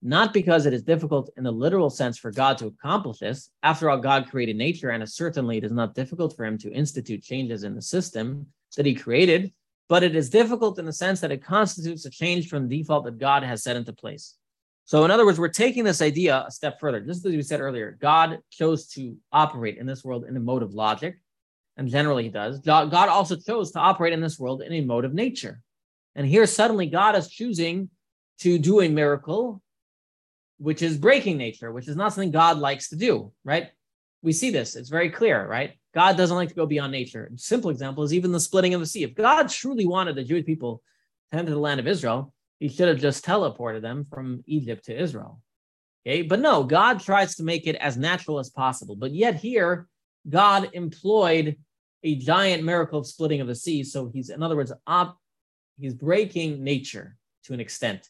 Not because it is difficult in the literal sense for God to accomplish this. After all, God created nature, and certainly it is not difficult for him to institute changes in the system that he created, but it is difficult in the sense that it constitutes a change from the default that God has set into place. So, in other words, we're taking this idea a step further. Just as we said earlier, God chose to operate in this world in a mode of logic, and generally he does. God also chose to operate in this world in a mode of nature. And here, suddenly, God is choosing to do a miracle, which is breaking nature, which is not something God likes to do, right? We see this, it's very clear, right? God doesn't like to go beyond nature. A simple example is even the splitting of the sea. If God truly wanted the Jewish people to enter the land of Israel, he should have just teleported them from Egypt to Israel. Okay, but no, God tries to make it as natural as possible. But yet here, God employed a giant miracle of splitting of the sea. So he's, in other words, op, he's breaking nature to an extent.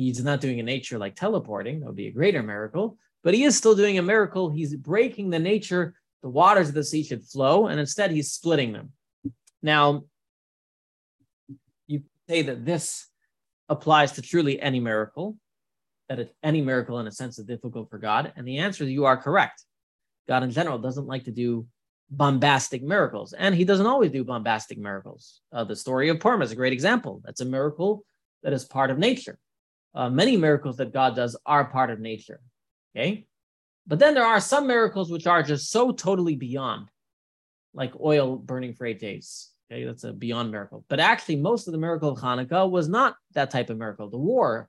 He's not doing a nature like teleporting, that would be a greater miracle, but he is still doing a miracle. He's breaking the nature, the waters of the sea should flow, and instead he's splitting them. Now, you say that this applies to truly any miracle, that any miracle in a sense is difficult for God? And the answer is you are correct. God in general doesn't like to do bombastic miracles, and he doesn't always do bombastic miracles. Uh, the story of Purim is a great example. That's a miracle that is part of nature. Uh, many miracles that God does are part of nature. Okay. But then there are some miracles which are just so totally beyond, like oil burning for eight days. Okay, that's a beyond miracle. But actually, most of the miracle of Hanukkah was not that type of miracle. The war,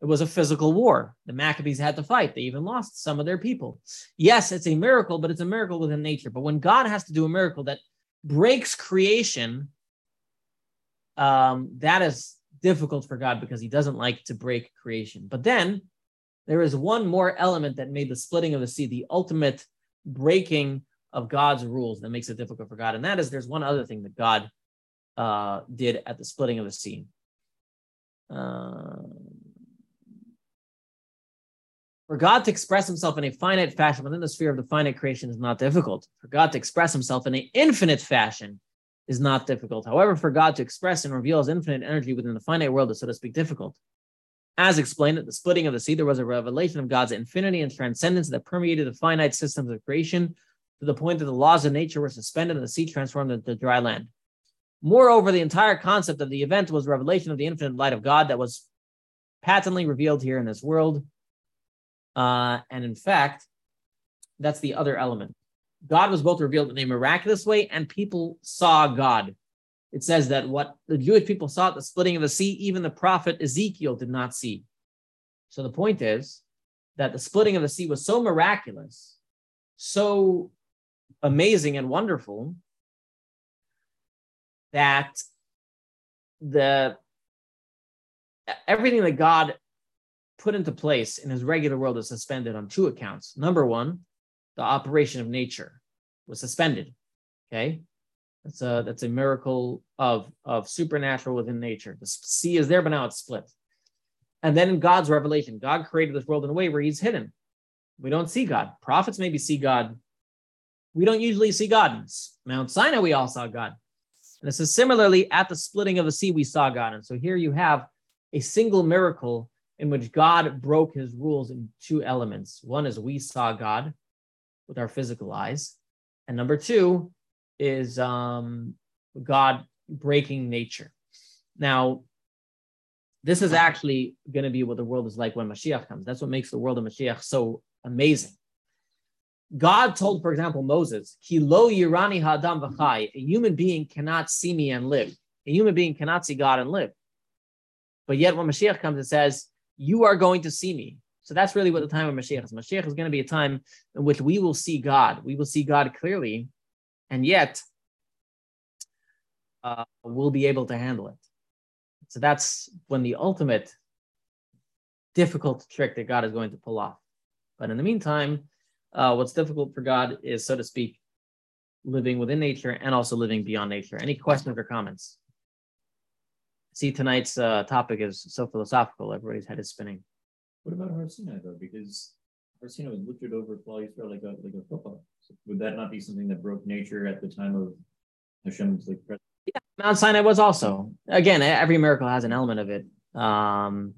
it was a physical war. The Maccabees had to fight. They even lost some of their people. Yes, it's a miracle, but it's a miracle within nature. But when God has to do a miracle that breaks creation, um, that is difficult for God because he doesn't like to break creation. But then there is one more element that made the splitting of the sea the ultimate breaking of God's rules that makes it difficult for God. And that is there's one other thing that God uh, did at the splitting of the sea. Uh, for God to express himself in a finite fashion within the sphere of the finite creation is not difficult. For God to express himself in an infinite fashion is not difficult. However, for God to express and reveal his infinite energy within the finite world is, so to speak, difficult. As explained at the splitting of the sea, there was a revelation of God's infinity and transcendence that permeated the finite systems of creation to the point that the laws of nature were suspended and the sea transformed into dry land. Moreover, the entire concept of the event was revelation of the infinite light of God that was patently revealed here in this world. Uh, and in fact, that's the other element. God was both revealed in a miraculous way and people saw God. it says that what the Jewish people saw at the splitting of the sea, even the prophet Ezekiel did not see. So the point is that the splitting of the sea was so miraculous, so amazing and wonderful that the everything that God put into place in his regular world is suspended on two accounts. Number one, the operation of nature was suspended. Okay. That's a that's a miracle of of supernatural within nature. The sea is there, but now it's split. And then in God's revelation, God created this world in a way where He's hidden. We don't see God. Prophets maybe see God. We don't usually see God. Mount Sinai, we all saw God. And it says similarly, at the splitting of the sea, we saw God. And so here you have a single miracle in which God broke His rules in two elements. One is we saw God with our physical eyes, and number two is um, God breaking nature. Now, this is actually going to be what the world is like when Mashiach comes. That's what makes the world of Mashiach so amazing. God told, for example, Moses, Ki lo yirani ha'adam v'chai, a human being cannot see me and live. A human being cannot see God and live. But yet when Mashiach comes, it says, you are going to see me. So that's really what the time of Mashiach is. Mashiach is going to be a time in which we will see God. We will see God clearly, and yet uh, we'll be able to handle it. So that's when the ultimate difficult trick that God is going to pull off. But in the meantime, uh, what's difficult for God is, so to speak, living within nature and also living beyond nature. Any questions or comments? See, tonight's uh, topic is so philosophical. Everybody's head is spinning. What about Har Sinai though? Because Har Sinai was lifted over Klal Yisrael like a like a football. So would that not be something that broke nature at the time of Hashem's like? Presence? Yeah, Mount Sinai was also again. Every miracle has an element of it. Um,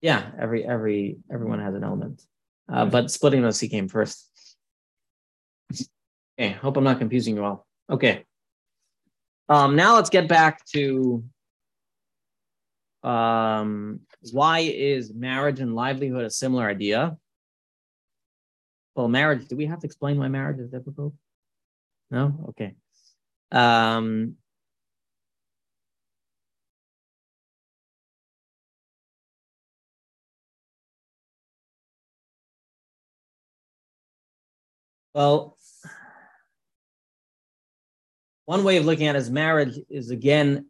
yeah, every every everyone has an element, uh, but splitting the sea came first. Okay, hope I'm not confusing you all. Okay. Um, now let's get back to um, why is marriage and livelihood a similar idea? Well, marriage, do we have to explain why marriage is difficult? No? Okay. Um, well, one way of looking at it is marriage is again,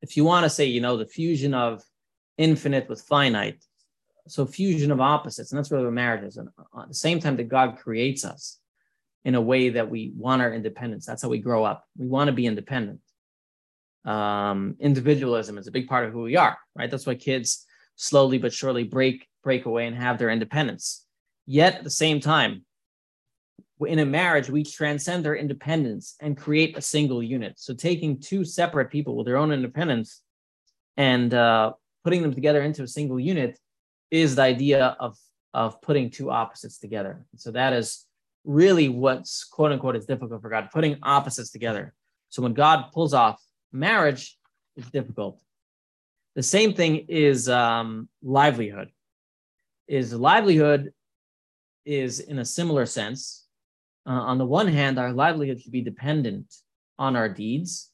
if you want to say, you know, the fusion of infinite with finite, so fusion of opposites, and that's really what marriage is. And at the same time that God creates us in a way that we want our independence. That's how we grow up. We want to be independent. Um, individualism is a big part of who we are, right? That's why kids slowly but surely break break away and have their independence. Yet at the same time, in a marriage, we transcend their independence and create a single unit. So taking two separate people with their own independence and uh, putting them together into a single unit is the idea of of putting two opposites together. So that is really what's quote unquote is difficult for God, putting opposites together. So when God pulls off marriage, it's difficult. The same thing is um, livelihood. Is livelihood is in a similar sense uh, on the one hand, our livelihood should be dependent on our deeds,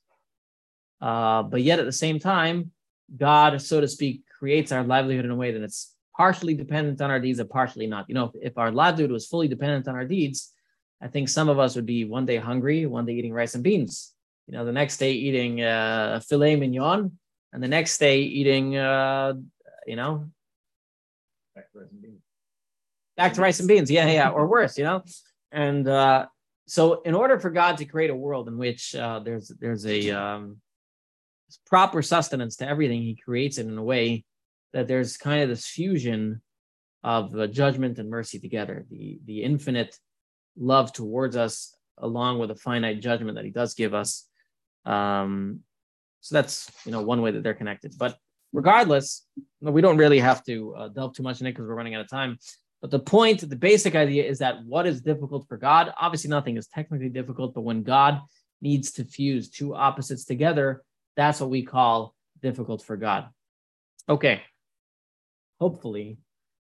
uh, but yet at the same time, God, so to speak, creates our livelihood in a way that it's partially dependent on our deeds and partially not. You know, if, if our livelihood was fully dependent on our deeds, I think some of us would be one day hungry, one day eating rice and beans. You know, the next day eating uh, filet mignon, and the next day eating, uh, you know, back to rice and beans. Back to rice and beans, yeah, yeah, or worse, you know. And uh, so, in order for God to create a world in which uh, there's there's a um, proper sustenance to everything, He creates it in a way that there's kind of this fusion of uh, judgment and mercy together. The the infinite love towards us, along with a finite judgment that He does give us. Um, so that's you know one way that they're connected. But regardless, we don't really have to uh, delve too much in it because we're running out of time. But the point, the basic idea is that what is difficult for God? Obviously, nothing is technically difficult, but when God needs to fuse two opposites together, that's what we call difficult for God. Okay. Hopefully,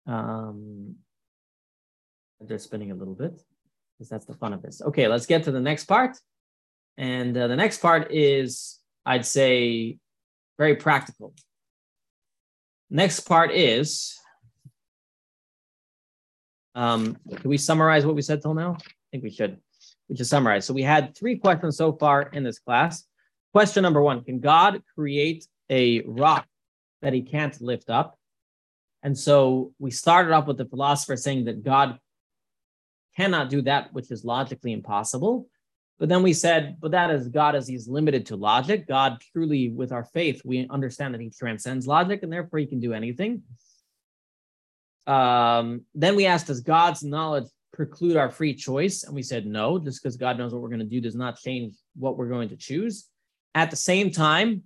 um, they're spinning a little bit because that's the fun of this. Okay, let's get to the next part. And uh, the next part is, I'd say, very practical. Next part is, um, can we summarize what we said till now? I think we should. We should summarize. So we had three questions so far in this class. Question number one Can God create a rock that he can't lift up? And so we started off with the philosopher saying that God cannot do that which is logically impossible. But then we said, but that is God as he's limited to logic. God truly, with our faith, we understand that he transcends logic and therefore he can do anything. Um, then we asked, does God's knowledge preclude our free choice? And we said, no, just because God knows what we're going to do does not change what we're going to choose. At the same time,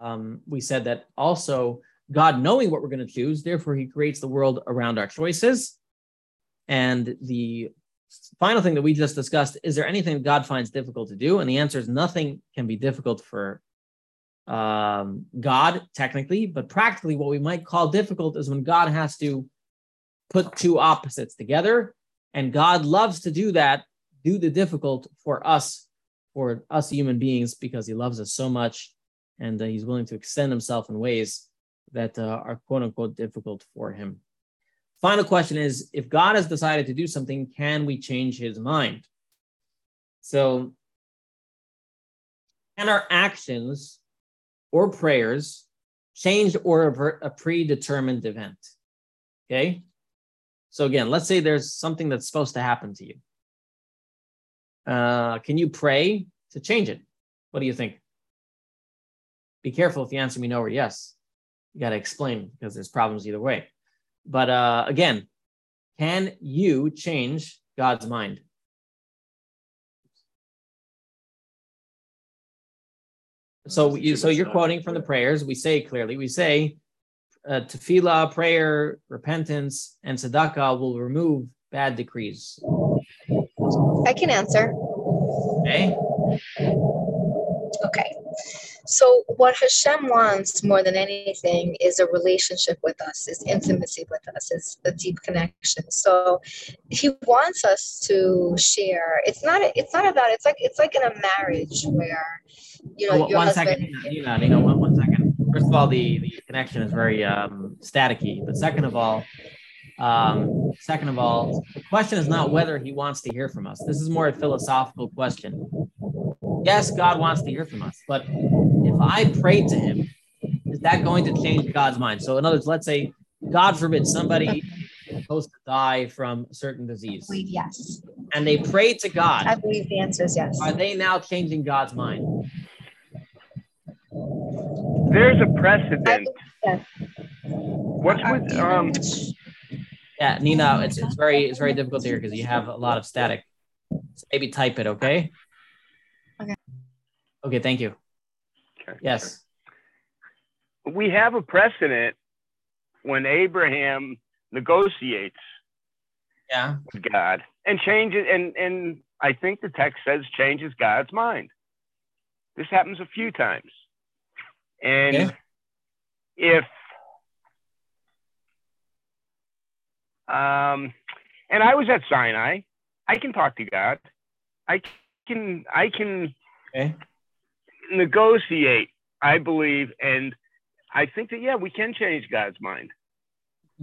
um, we said that also God knowing what we're going to choose, therefore he creates the world around our choices. And the final thing that we just discussed is there anything God finds difficult to do? And the answer is nothing can be difficult for um, God, technically, but practically, what we might call difficult is when God has to put two opposites together. And God loves to do that, do the difficult for us, for us human beings, because he loves us so much and uh, he's willing to extend himself in ways that uh, are quote unquote difficult for him. Final question is if God has decided to do something, can we change his mind? So, can our actions or prayers change or avert a predetermined event? Okay. So, again, let's say there's something that's supposed to happen to you. Uh, can you pray to change it? What do you think? Be careful if you answer me no or yes. You got to explain because there's problems either way. But uh, again, can you change God's mind? So you, so you're quoting from the prayers. We say clearly, we say, uh, tefillah, prayer, repentance, and tzedakah will remove bad decrees. I can answer. Okay. Okay. So what Hashem wants more than anything is a relationship with us, is intimacy with us, is a deep connection. So he wants us to share. It's not it's not about it's like it's like in a marriage where you know Oh, your one husband second, Nina, Nina, one, one second. First of all, the, the connection is very um, staticky. But second of all, um, second of all, the question is not whether he wants to hear from us. This is more a philosophical question. Yes, God wants to hear from us, but if I pray to him, is that going to change God's mind? So, in other words, let's say, God forbid, somebody is supposed to die from a certain disease, believe yes. and they pray to God. I believe the answer is yes. Are they now changing God's mind? There's a precedent. Yes. What's with um? Yeah, Nina, it's it's very it's very difficult to hear because you have a lot of static. So maybe type it, okay? Okay. Okay, thank you. Okay. Yes. We have a precedent when Abraham negotiates Yeah. with God and changes, and and I think the text says changes God's mind. This happens a few times, and Okay. if um, and I was at Sinai, I can talk to God. I can I can Okay. negotiate. I believe, and I think that yeah, we can change God's mind.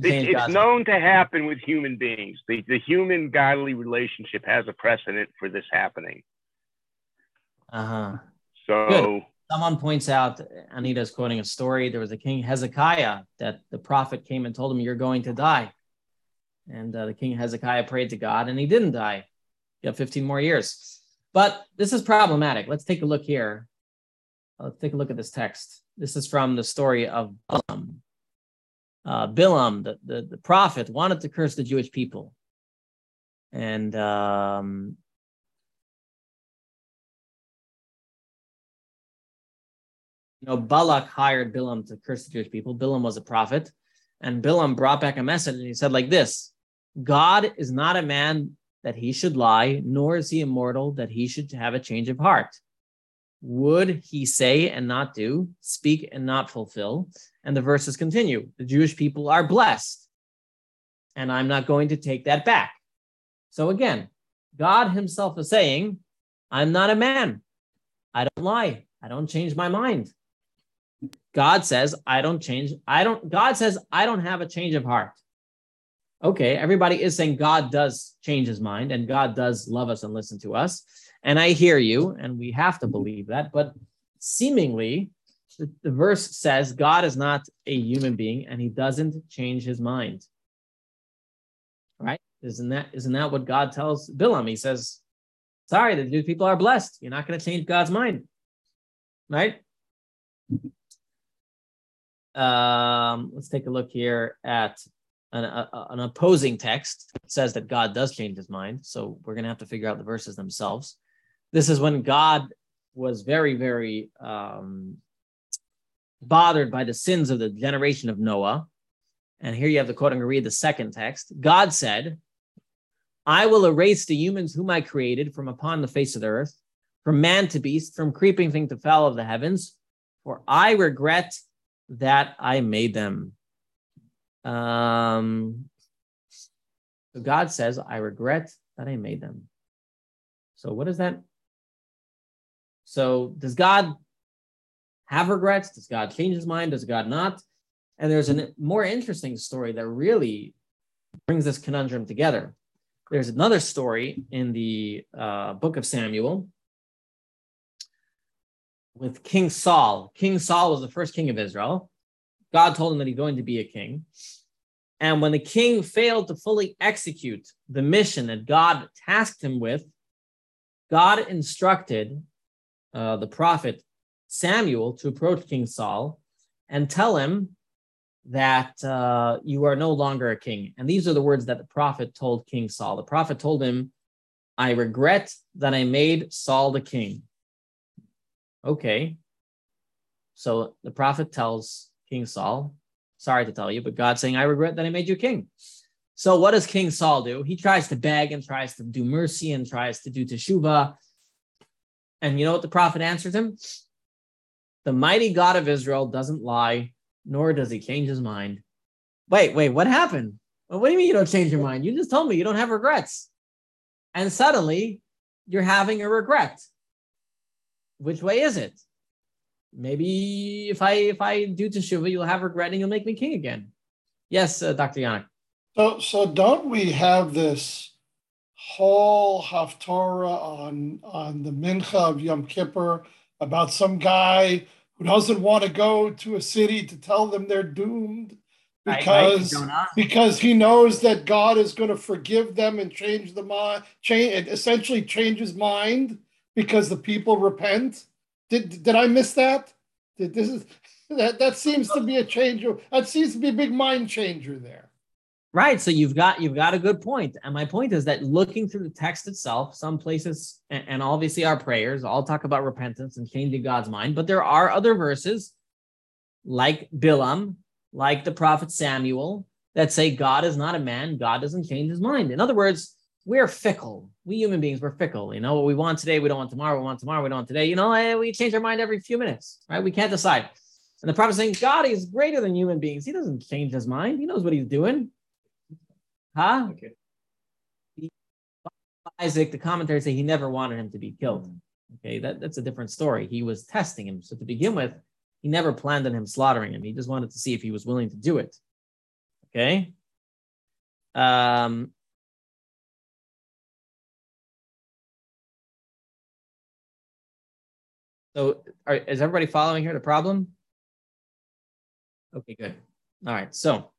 It- it's known to happen with human beings. The, the human godly relationship has a precedent for this happening. Uh-huh. So Good. Someone points out, Anita's quoting a story. There was a king Hezekiah that the prophet came and told him, You're going to die. And uh, the king Hezekiah prayed to God and he didn't die. He got 15 more years. But this is problematic. Let's take a look here. Let's take a look at this text. This is from the story of Balaam. Uh, Bilam, the, the, the prophet, wanted to curse the Jewish people. And um, you know, Balak hired Bilam to curse the Jewish people. Bilam was a prophet, and Bilam brought back a message, and he said like this: God is not a man that he should lie, nor is he immortal that he should have a change of heart. Would he say and not do, speak and not fulfill? And the verses continue: the Jewish people are blessed, and I'm not going to take that back. So again, God himself is saying, I'm not a man. I don't lie. I don't change my mind. God says, I don't change. I don't, God says, I don't have a change of heart. Okay, everybody is saying God does change his mind and God does love us and listen to us. And I hear you, and we have to believe that. But seemingly, the, the verse says God is not a human being and he doesn't change his mind. Right? Isn't that isn't that what God tells Bilam? He says, Sorry, the Jewish people are blessed. You're not going to change God's mind. Right? Um, let's take a look here at an, a, an opposing text that says that God does change his mind. So we're going to have to figure out the verses themselves. This is when God was very, very um, bothered by the sins of the generation of Noah. And here you have the quote, I'm going to read the second text. God said, I will erase the humans whom I created from upon the face of the earth, from man to beast, from creeping thing to fowl of the heavens, for I regret that I made them. Um, so God says, I regret that I made them. So what is that? So does God have regrets? Does God change his mind? Does God not? And there's a more interesting story that really brings this conundrum together. There's another story in the uh, book of Samuel with King Saul. King Saul was the first king of Israel. God told him that he's going to be a king. And when the king failed to fully execute the mission that God tasked him with, God instructed uh, the prophet Samuel to approach King Saul and tell him that uh, you are no longer a king. And these are the words that the prophet told King Saul. The prophet told him, I regret that I made Saul the king. Okay. So the prophet tells King Saul, sorry to tell you, but God's saying, I regret that I made you king. So what does King Saul do? He tries to beg and tries to do mercy and tries to do teshuvah. And you know what the prophet answers him? The mighty God of Israel doesn't lie, nor does he change his mind. Wait, wait, what happened? Well, what do you mean you don't change your mind? You just told me you don't have regrets. And suddenly you're having a regret. Which way is it? Maybe if I if I do teshuva, you'll have regret and you'll make me king again. Yes, uh, Dr. Yannick. So, so don't we have this whole haftorah on on the mincha of Yom Kippur about some guy who doesn't want to go to a city to tell them they're doomed because because he knows that God is going to forgive them and change the mind, change essentially change his mind because the people repent. Did did I miss that? Did this is that that seems to be a change. That seems to be a big mind changer there. Right. So you've got you've got a good point. And my point is that looking through the text itself, some places and, and obviously our prayers all talk about repentance and changing God's mind, but there are other verses like Bilam, like the prophet Samuel, that say God is not a man, God doesn't change his mind. In other words, we're fickle. We human beings, we're fickle. You know, what we want today, we don't want tomorrow. We want tomorrow, we don't want today. You know, we change our mind every few minutes, right? We can't decide. And the prophet saying God is greater than human beings. He doesn't change his mind. He knows what he's doing. Huh? Okay. Isaac, the commentaries say he never wanted him to be killed. Okay, that, that's a different story. He was testing him. So to begin with, he never planned on him slaughtering him. He just wanted to see if he was willing to do it. Okay. Um, so are, is everybody following here the problem? Okay, good. All right. So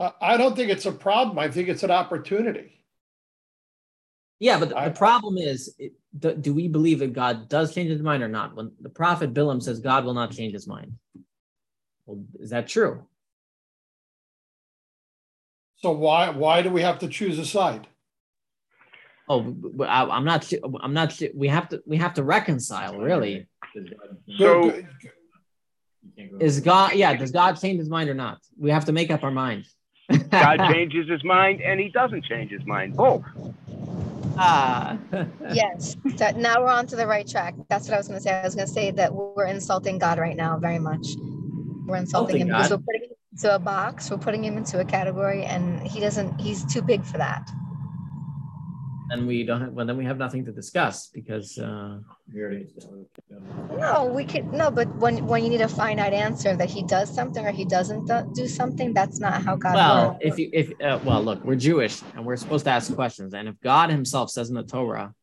I don't think it's a problem. I think it's an opportunity. Yeah, but the, I, the problem is, it, do, do, we believe that God does change his mind or not? When the prophet Bilam says God will not change his mind, well, is that true? So why why do we have to choose a side? Oh, I, am not. I'm not. Sure we have to. We have to reconcile. Really. So. Is God? Yeah. Does God change his mind or not? We have to make up our mind. God changes his mind and he doesn't change his mind. Both. Ah. yes. That now we're on to the right track. That's what I was going to say. I was going to say that we're insulting God right now very much. We're insulting him because we're putting him into a box. We're putting him into a category, and he doesn't. He's too big for that. Then we don't have, well, then we have nothing to discuss because uh, We. No, we could, no, but when, when you need a finite answer that he does something or he doesn't do- do something, that's not how God well, works. if you if uh, well, look, we're Jewish and we're supposed to ask questions, and if God Himself says in the Torah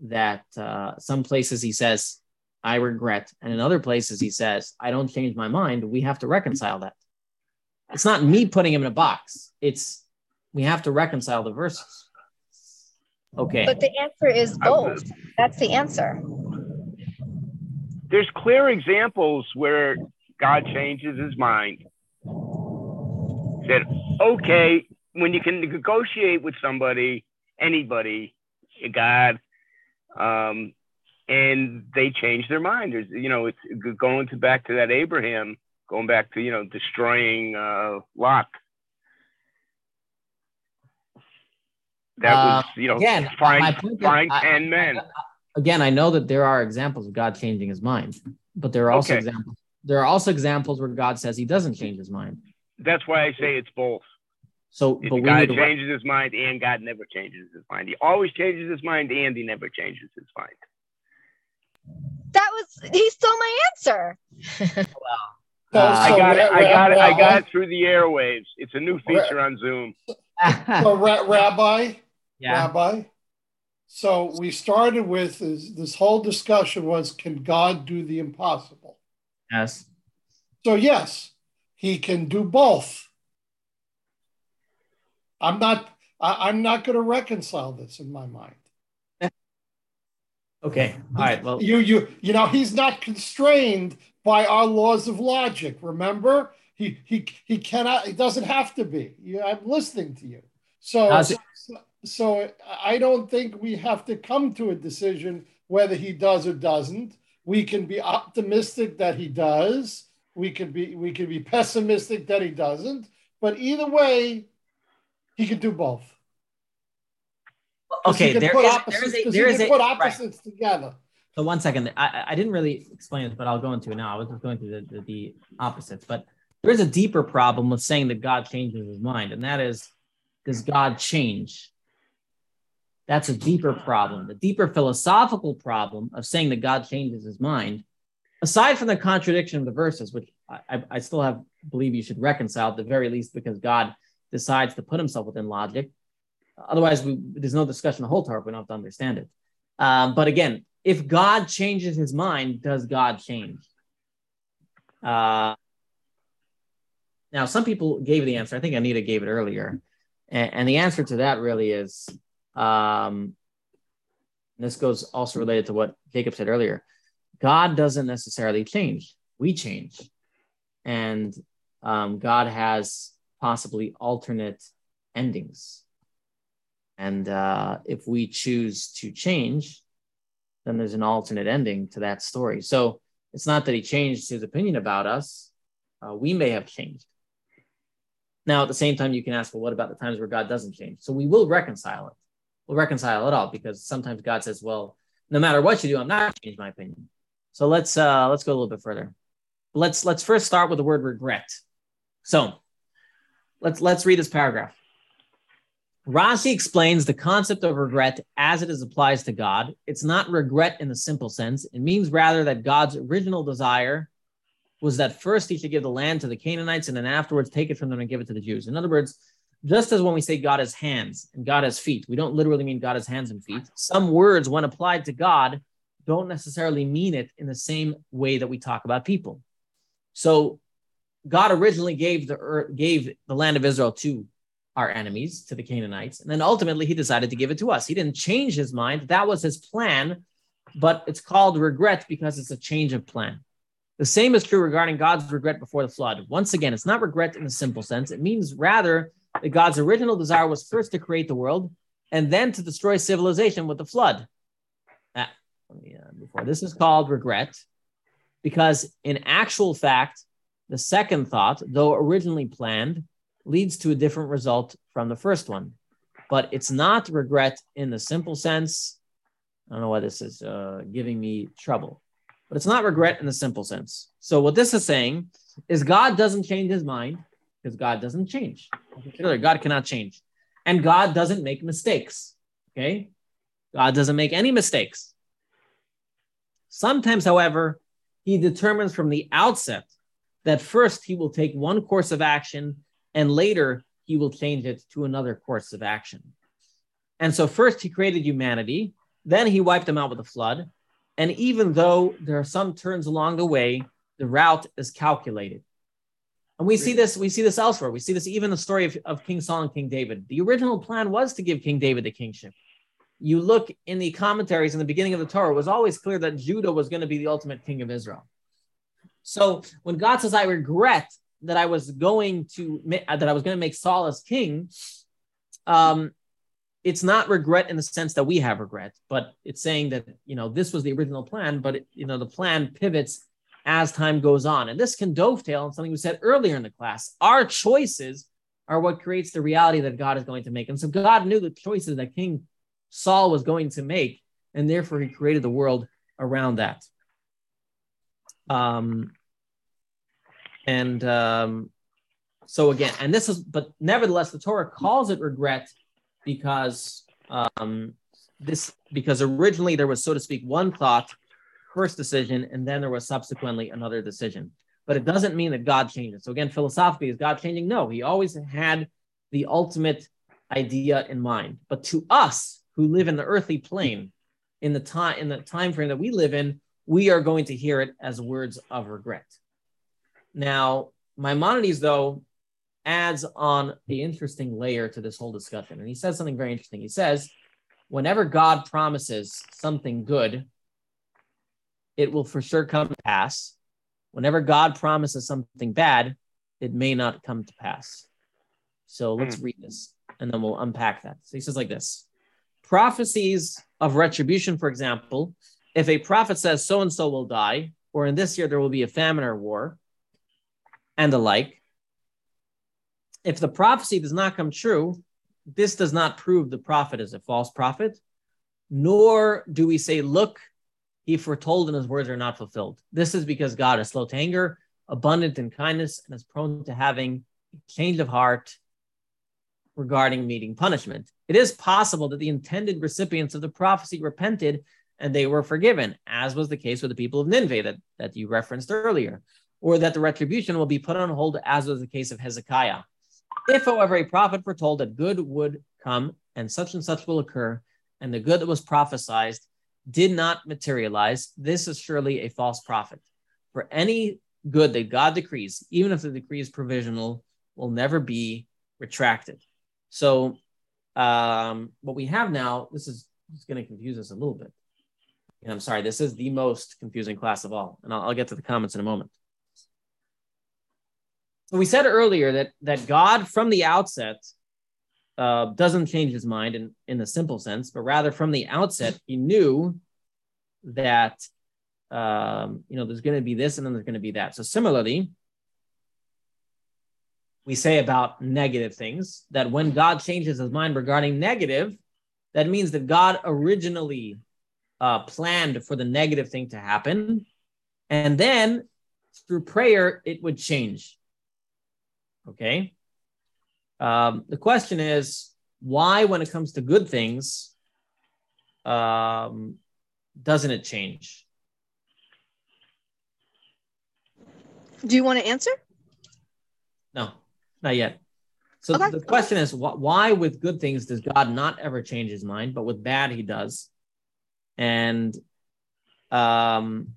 that uh, some places He says, "I regret," and in other places He says, "I don't change my mind," we have to reconcile that. It's not me putting him in a box. It's we have to reconcile the verses. Okay. But the answer is both. That's the answer. There's clear examples where God changes his mind. Said, okay, when you can negotiate with somebody, anybody, God, um, and they change their mind. There's, you know, it's going to back to that Abraham, going back to, you know, destroying uh, Lot. That was, Uh, you know, again, my find, point is, find I- 10 men. again, I know that there are examples of God changing his mind, but there are also Okay. examples. There are also examples where God says he doesn't change his mind. That's why I say it's both. So, It's but we God need to, changes his mind and God never changes his mind. He always changes his mind and he never changes his mind. That was, he stole my answer. So- I got it. I got it. I got it through the airwaves. It's a new feature on Zoom. So, Ra- Rabbi, Yeah. Rabbi. So we started with this, this whole discussion was can God do the impossible? yes. So yes, he can do both. I'm not. I, I'm not going to reconcile this in my mind. Okay. All right. Well, You you you know he's not constrained by our laws of logic. Remember, he he he cannot. He doesn't have to be. I'm listening to you. So so, so I don't think we have to come to a decision whether he does or doesn't. We can be optimistic that he does. We could be we could be pessimistic that he doesn't. But either way, he could do both. okay. can There put opposites- there is a, there he is can a, put right. opposites together. So one second, I, I- I didn't really explain it, but I'll go into it now. I was just going through the, the, the opposites, but there is a deeper problem with saying that God changes his mind, and that is, does God change? That's a deeper problem. The deeper philosophical problem of saying that God changes his mind, aside from the contradiction of the verses, which I, I, still have believe you should reconcile at the very least because God decides to put himself within logic. Otherwise, we, there's no discussion of the whole Torah. We don't have to understand it. Um, but again, if God changes his mind, does God change? Uh, now, some people gave the answer. I think Anita gave it earlier. And, and the answer to that really is um, this goes also related to what Jacob said earlier God doesn't necessarily change, we change. And um, God has possibly alternate endings. And uh, if we choose to change, then there's an alternate ending to that story. So it's not that he changed his opinion about us. Uh, we may have changed. Now, at the same time, you can ask, well, what about the times where God doesn't change? So we will reconcile it. We'll reconcile it all because sometimes God says, well, no matter what you do, I'm not change my opinion. So let's uh, let's go a little bit further. Let's let's first start with the word regret. So let's let's read this paragraph. Rashi explains the concept of regret as it is applies to God. It's not regret in the simple sense. It means rather that God's original desire was that first he should give the land to the Canaanites and then afterwards take it from them and give it to the Jews. In other words, just as when we say God has hands and God has feet, we don't literally mean God has hands and feet. Some words, when applied to God, don't necessarily mean it in the same way that we talk about people. So God originally gave the earth, gave the land of Israel to our enemies, to the Canaanites, and then ultimately he decided to give it to us. He didn't change his mind. That was his plan, but it's called regret because it's a change of plan. The same is true regarding God's regret before the flood. Once again, it's not regret in the simple sense. It means rather that God's original desire was first to create the world and then to destroy civilization with the flood. Ah, me, uh, before this is called regret because in actual fact, the second thought, though originally planned, leads to a different result from the first one. But it's not regret in the simple sense. I don't know why this is uh, giving me trouble, but it's not regret in the simple sense. So, what this is saying is God doesn't change his mind because God doesn't change. God cannot change. And God doesn't make mistakes. Okay. God doesn't make any mistakes. Sometimes, however, he determines from the outset that first he will take one course of action and later he will change it to another course of action. And so, first he created humanity, then he wiped them out with a flood. And even though there are some turns along the way, the route is calculated. And we see this, we see this elsewhere. We see this even in the story of, of King Saul and King David. The original plan was to give King David the kingship. You look in the commentaries in the beginning of the Torah, it was always clear that Judah was going to be the ultimate king of Israel. So when God says, I regret that I was going to that I was going to make Saul as king, um, it's not regret in the sense that we have regret, but it's saying that you know this was the original plan, but it, you know the plan pivots as time goes on, and this can dovetail on something we said earlier in the class. Our choices are what creates the reality that God is going to make, and so God knew the choices that King Saul was going to make, and therefore He created the world around that. Um, and um, so again, and this is, but nevertheless, the Torah calls it regret because um, this because originally there was, so to speak, one thought, first decision, and then there was subsequently another decision. But it doesn't mean that God changes. So again, philosophically, is God changing? No, He always had the ultimate idea in mind. But to us who live in the earthly plane, in the time in the time frame that we live in, we are going to hear it as words of regret. Now, Maimonides, though, adds on the interesting layer to this whole discussion. And he says something very interesting. He says, whenever God promises something good, it will for sure come to pass. Whenever God promises something bad, it may not come to pass. So let's hmm. read this and then we'll unpack that. So he says like this prophecies of retribution, for example, if a prophet says so and so will die, or in this year there will be a famine or war, and the like. If the prophecy does not come true, this does not prove the prophet is a false prophet, nor do we say, look, he foretold and his words are not fulfilled. This is because God is slow to anger, abundant in kindness, and is prone to having a change of heart regarding meeting punishment. It is possible that the intended recipients of the prophecy repented and they were forgiven, as was the case with the people of Nineveh that, that you referenced earlier or that the retribution will be put on hold, as was the case of Hezekiah. If, however, a prophet foretold that good would come and such and such will occur, and the good that was prophesied did not materialize, this is surely a false prophet. For any good that God decrees, even if the decree is provisional, will never be retracted. So, um, what we have now, this is, going to confuse us a little bit. And I'm sorry, this is the most confusing class of all. And I'll, I'll get to the comments in a moment. So we said earlier that that God from the outset uh, doesn't change his mind in, in the simple sense, but rather from the outset, he knew that um, you know there's going to be this and then there's going to be that. So similarly, we say about negative things that when God changes his mind regarding negative, that means that God originally uh, planned for the negative thing to happen, and then through prayer it would change. Okay. Um, the question is why, when it comes to good things, um, doesn't it change? Do you want to answer? No, not yet. So okay. the question is wh- why, with good things, does God not ever change his mind, but with bad, he does? And um,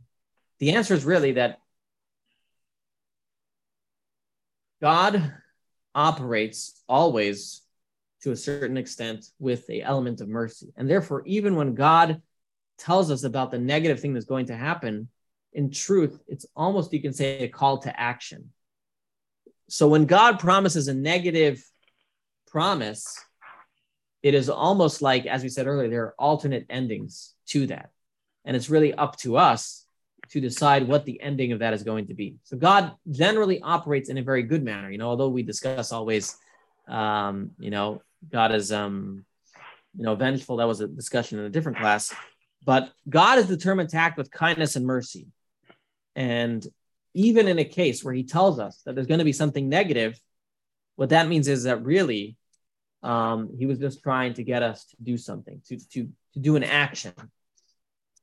the answer is really that God operates always to a certain extent with a element of mercy. And therefore, even when God tells us about the negative thing that's going to happen, in truth, it's almost, you can say, a call to action. So when God promises a negative promise, it is almost like, as we said earlier, there are alternate endings to that. And it's really up to us to decide what the ending of that is going to be. So God generally operates in a very good manner. You know, although we discuss always, um, you know, God is, um, you know, vengeful. That was a discussion in a different class. But God is determined to act with kindness and mercy. And even in a case where He tells us that there's going to be something negative, what that means is that really Um, he was just trying to get us to do something, to to to do an action,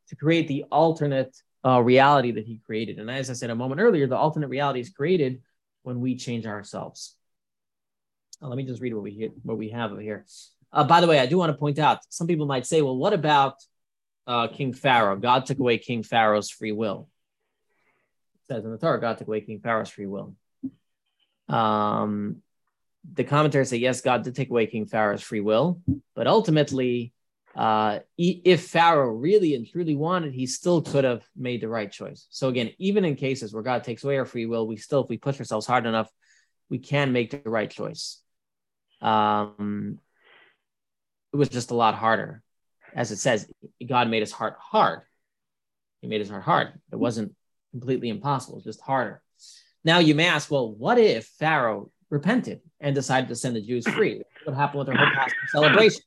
to create the alternate uh, reality that he created. And as I said a moment earlier, the alternate reality is created when we change ourselves. Uh, let me just read what we what we have here. Uh, by the way, I do want to point out some people might say, well, what about uh, King Pharaoh? God took away King Pharaoh's free will. It says in the Torah, God took away King Pharaoh's free will. Um, the commentators say, yes, God did take away King Pharaoh's free will, but ultimately, uh, if Pharaoh really and truly wanted, he still could have made the right choice. So again, even in cases where God takes away our free will, we still, if we push ourselves hard enough, we can make the right choice. Um, it was just a lot harder. As it says, God made his heart hard. He made his heart hard. It wasn't completely impossible, it was just harder. Now you may ask, well, what if Pharaoh repented and decided to send the Jews free? What happened with our whole Passover celebration?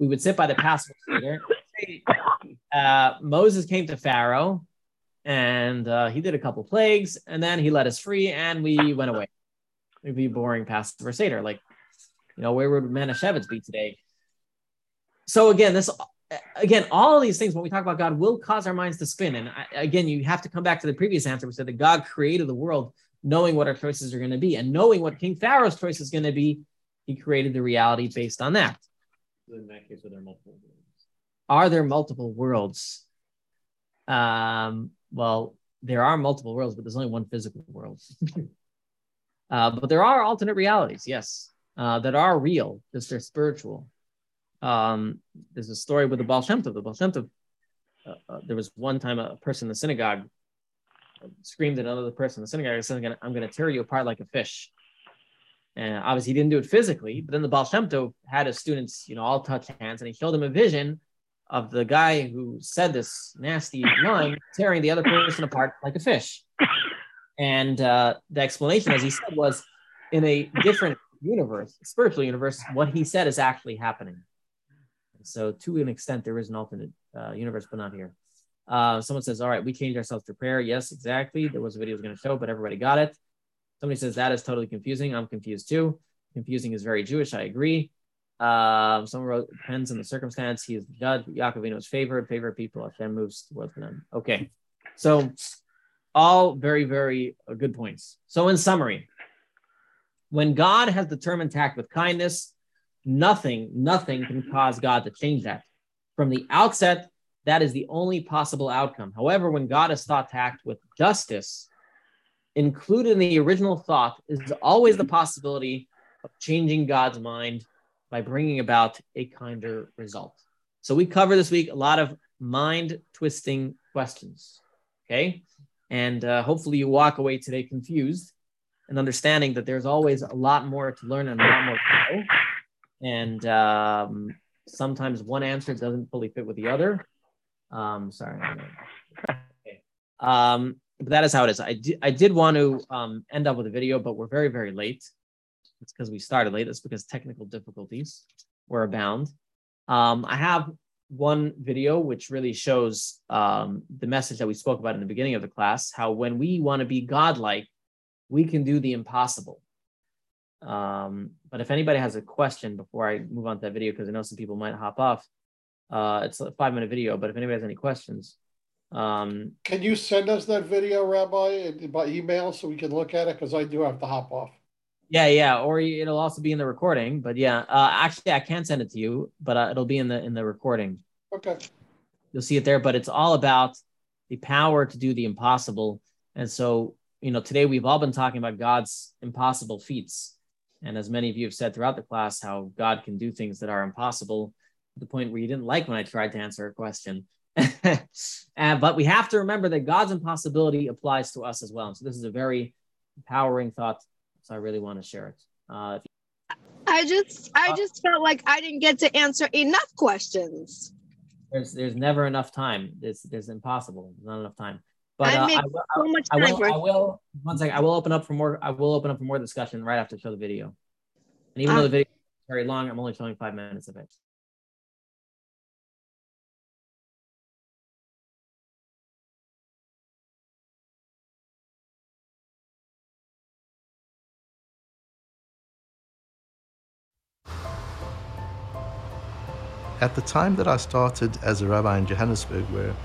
We would sit by the Passover Seder. Uh, Moses came to Pharaoh and uh, he did a couple plagues and then he let us free and we went away. It'd be boring Passover Seder. Like, you know, where would Manischewitz be today? So again, this again, all of these things when we talk about God will cause our minds to spin. And I, again, you have to come back to the previous answer. We said that God created the world knowing what our choices are going to be and knowing what King Pharaoh's choice is going to be. He created the reality based on that. In that case, are there multiple worlds? Are there multiple worlds? Um, well, there are multiple worlds, but there's only one physical world. uh, but there are alternate realities, yes, uh, that are real, just they're spiritual. Um, there's a story with the Baal Shem Tov. The Baal Shem Tov, uh, uh, there was one time a person in the synagogue screamed at another person in the synagogue, said, I'm going to tear you apart like a fish. And obviously, he didn't do it physically, but then the Baal Shem Tov had his students, you know, all touch hands, and he showed them a vision of the guy who said this nasty line, tearing the other person apart like a fish. And uh, the explanation, as he said, was in a different universe, spiritual universe, what he said is actually happening. So, to an extent, there is an alternate uh, universe, but not here. Uh, someone says, All right, we changed ourselves to prayer. Yes, exactly. There was a video I was going to show, but everybody got it. Somebody says, That is totally confusing. I'm confused too. Confusing is very Jewish. I agree. Um, someone wrote, Depends on the circumstance. He is the judge. Yaakovino is favored. Favorite people. Hashem moves towards them. Okay. So, all very, very uh, good points. So, in summary, when God has determined to act with kindness, Nothing, nothing can cause God to change that. From the outset, that is the only possible outcome. However, when God is thought to act with justice, included in the original thought is always the possibility of changing God's mind by bringing about a kinder result. So we cover this week a lot of mind twisting questions. Okay. And uh, hopefully you walk away today confused and understanding that there's always a lot more to learn and a lot more to know and um, sometimes one answer doesn't fully fit with the other. Um, sorry. Um, but that is how it is. I, di- I did want to um, end up with a video, but we're very, very late. It's because we started late. It's because technical difficulties were abound. Um, I have one video which really shows um, the message that we spoke about in the beginning of the class how when we want to be godlike, we can do the impossible. Um, but if anybody has a question before I move on to that video, because I know some people might hop off, uh, it's a five minute video. But if anybody has any questions, um, can you send us that video, Rabbi, by email so we can look at it? Because I do have to hop off. Yeah, yeah, or it'll also be in the recording. But yeah, uh, actually, I can send it to you, but uh, it'll be in the in the recording. Okay. You'll see it there, but it's all about the power to do the impossible. And so, you know, today we've all been talking about God's impossible feats and as many of you have said throughout the class, how God can do things that are impossible to the point where you didn't like when I tried to answer a question. And, but we have to remember that God's impossibility applies to us as well. And so this is a very empowering thought. So I really want to share it. Uh, I just, I just felt like I didn't get to answer enough questions. There's, there's never enough time. There's, there's impossible. There's not enough time. But I uh, I, will, so much I, time will, for I will. One second. I will open up for more. I will open up for more discussion right after I show the video. And even Ah. though the video is very long, I'm only showing five minutes of it. At the time that I started as a rabbi in Johannesburg, where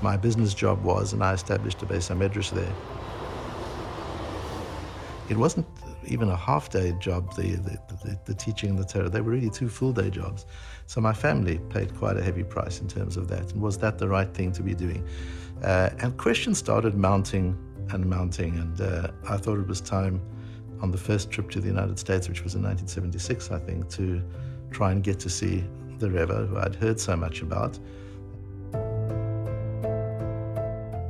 my business job was, and I established a Beis Medrash there, it wasn't even a half-day job, the, the, the, the teaching and the Torah. They were really two full-day jobs. So my family paid quite a heavy price in terms of that. And was that the right thing to be doing? Uh, and questions started mounting and mounting. And uh, I thought it was time on the first trip to the United States, which was in 1976, I think, to try and get to see the Rebbe, who I'd heard so much about.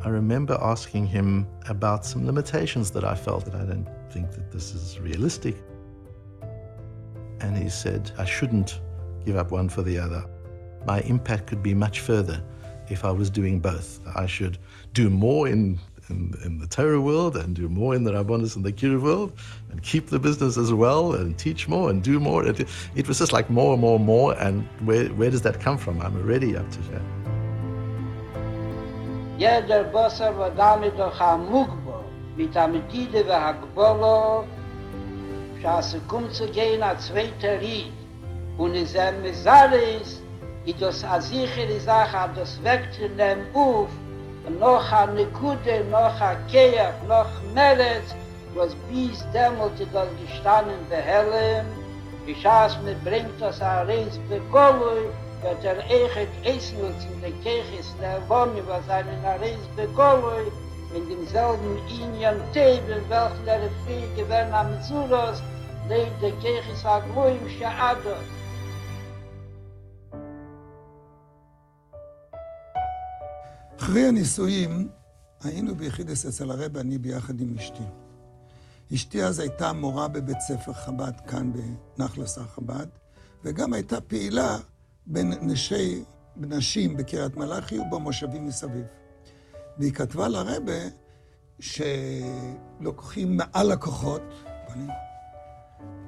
I remember asking him about some limitations that I felt that I don't think that this is realistic. And he said, I shouldn't give up one for the other. My impact could be much further if I was doing both. I should do more in, in, in the Torah world and do more in the Rabbanis and the Kiruv world and keep the business as well and teach more and do more. It, it was just like more and more and more. And where, where does that come from? I'm already up to that. jeder Bosser war damit doch am Mugbo, mit der Medide und Hagbolo, schaß er kommt zu gehen als zweiter Ried, und in seinem Mesaris, noch a Nekude, noch a Keach, noch Meretz, was bis demult ist das gestanden behellen, has mit bringt das a Reins bekolui, dat er eichet eisen uns in der Kirchis der Wonne, was einen a Reins bekolui, in demselben Ingen Teben, welchen er frie gewinn am Zuros, leid der Kirchis a Gluim Shaados, אחרי הנישואים היינו ביחידס אצל הרב, אני ביחד עם אשתי. אשתי אז הייתה מורה בבית ספר חב"ד כאן בנחלס חב"ד, וגם הייתה פעילה בין נשי, נשים בקריית מלאכי ובמושבים מסביב. והיא כתבה לרבה שלוקחים מעל הכוחות,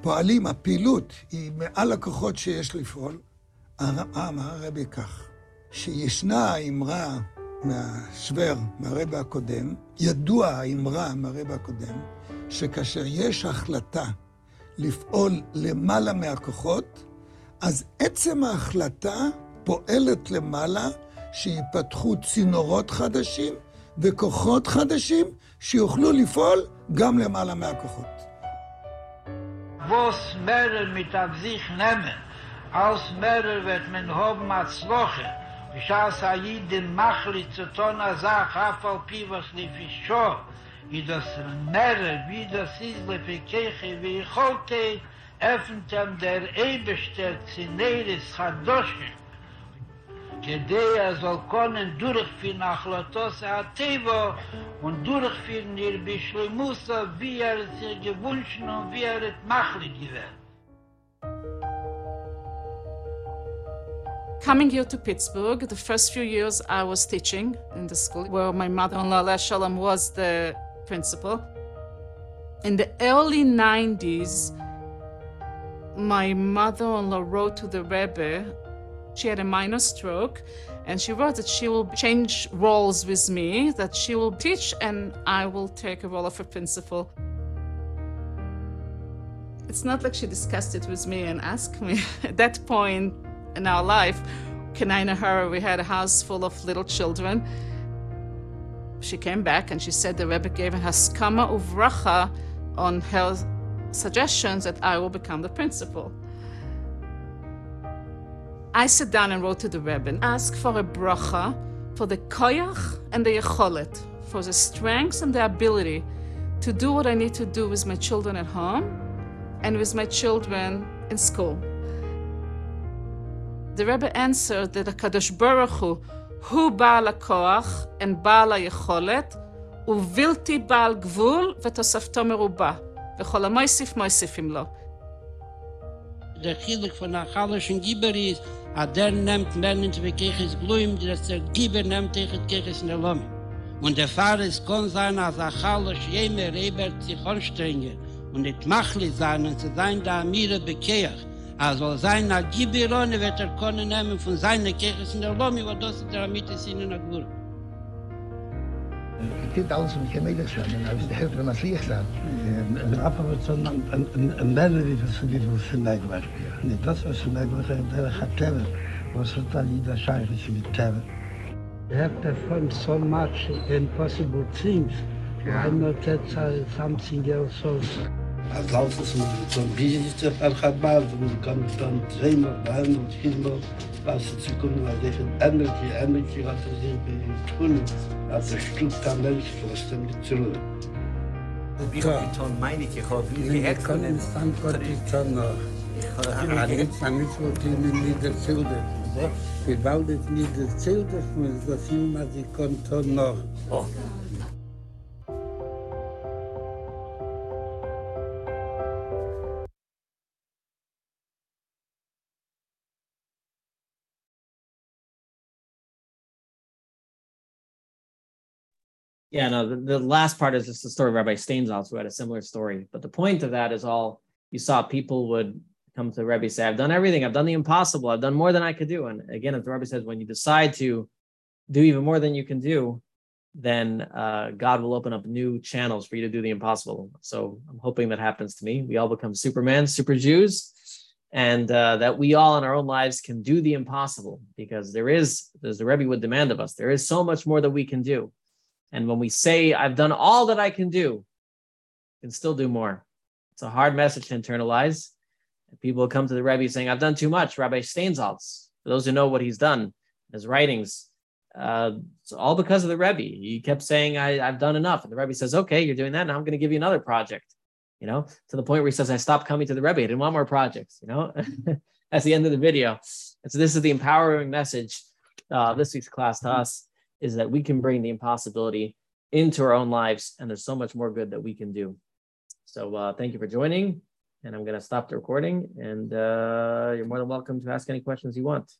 פועלים, הפעילות היא מעל הכוחות שיש לפעול. אמר הרבי כך, שישנה האמרה מהשוור, מהרבה הקודם, ידוע האמרה מהרבה הקודם, שכאשר יש החלטה לפעול למעלה מהכוחות, אז עצם ההחלטה פועלת למעלה שיפתחו צינורות חדשים וכוחות חדשים שיוכלו לפעול גם למעלה מהכוחות. Was merer mit auf sich nehmen, als merer wird שאַס אייד די מאכלי צו טונה זאך אפעל פיבס ניפישע אי דאס נער ווי דאס איז מיט ווי איך אפנטם דער אייבשטער צו חדוש Gedeia soll konnen durchführen nach Lotose a Tevo und durchführen ihr Bischlimusa, wie er es ihr gewünschen und wie er es machlich gewählt. Coming here to Pittsburgh, the first few years I was teaching in the school where my mother-in-law, Leah Shalom, was the principal. In the early 90s, my mother-in-law wrote to the Rebbe. She had a minor stroke, and she wrote that she will change roles with me, that she will teach, and I will take a role of a principal. It's not like she discussed it with me and asked me. At that point in our life, and her, we had a house full of little children. She came back and she said the Rebbe gave her haskama uvracha on her suggestions that I will become the principal. I sat down and wrote to the Rebbe and asked for a bracha for the koyach and the yecholet, for the strength and the ability to do what I need to do with my children at home and with my children in school. The Rebbe answered that HaKadosh Baruch Hu, hu Baal HaKoach and Baal HaYecholet, ובלתי בעל גבול ותוספתו מרובה. וכל המויסיף מויסיפים לו. Der Chilik von der Chalischen Giber ist, a der nehmt Menschen zu bekeches Gluim, dass der Giber nehmt tegen keches in der Lomi. Und der Pfarrer ist kon sein, als a Chalisch jeme Reber sich anstrengen und nicht machlich sein und zu sein der Amire bekeach. Also sein Agibirone wird er können nehmen von seiner Kirche in der Lomi, wo das der Amite sind in der Nagur. Ich finde alles, was ich am gesagt habe, aber es ist der Herr, wenn man es liegt an. Ein Rapper wird so ein Männer, wie das Lied, wo es in der Nagur ist. Nicht das, was in der Nagur ist, der hat Teber, wo es dann jeder Scheich ist mit Teber. I have to so much impossible things. Yeah. I'm not that uh, something else also. Als Alters muss ich so ein bisschen nicht zur Verkhaft machen, so muss ich kann mich dann dreimal behandeln und viermal passen zu können, weil ich ein Energie, ein Energie hat er sich bei ihm zu tun, als er stuft dann nicht, was ist denn nicht zu tun. Ich habe nicht gesagt, dass ich nicht erzählt. Ich habe nicht gesagt, dass ich nicht erzählt habe. Ich habe nicht ich nicht erzählt habe. Ich habe nicht gesagt, dass ich nic Yeah, no, the, the last part is just the story of Rabbi Steinsaltz, who had a similar story. But the point of that is all you saw people would come to Rebbe say, I've done everything, I've done the impossible, I've done more than I could do. And again, as the Rebbe says, when you decide to do even more than you can do, then uh, God will open up new channels for you to do the impossible. So I'm hoping that happens to me. We all become Superman, super Jews, and uh, that we all in our own lives can do the impossible because there is, as the Rebbe would demand of us, there is so much more that we can do. And when we say, I've done all that I can do, can still do more. It's a hard message to internalize. People come to the Rebbe saying, I've done too much. Rabbi Steinsaltz, for those who know what he's done, his writings, uh, it's all because of the Rebbe. He kept saying, I, I've done enough. And the Rebbe says, okay, you're doing that. Now I'm going to give you another project, you know, to the point where he says, I stopped coming to the Rebbe. I didn't want more projects, you know, that's the end of the video. And so this is the empowering message uh, this week's class to us is that we can bring the impossibility into our own lives, and there's so much more good that we can do. So uh, thank you for joining, and I'm going to stop the recording, and uh, you're more than welcome to ask any questions you want.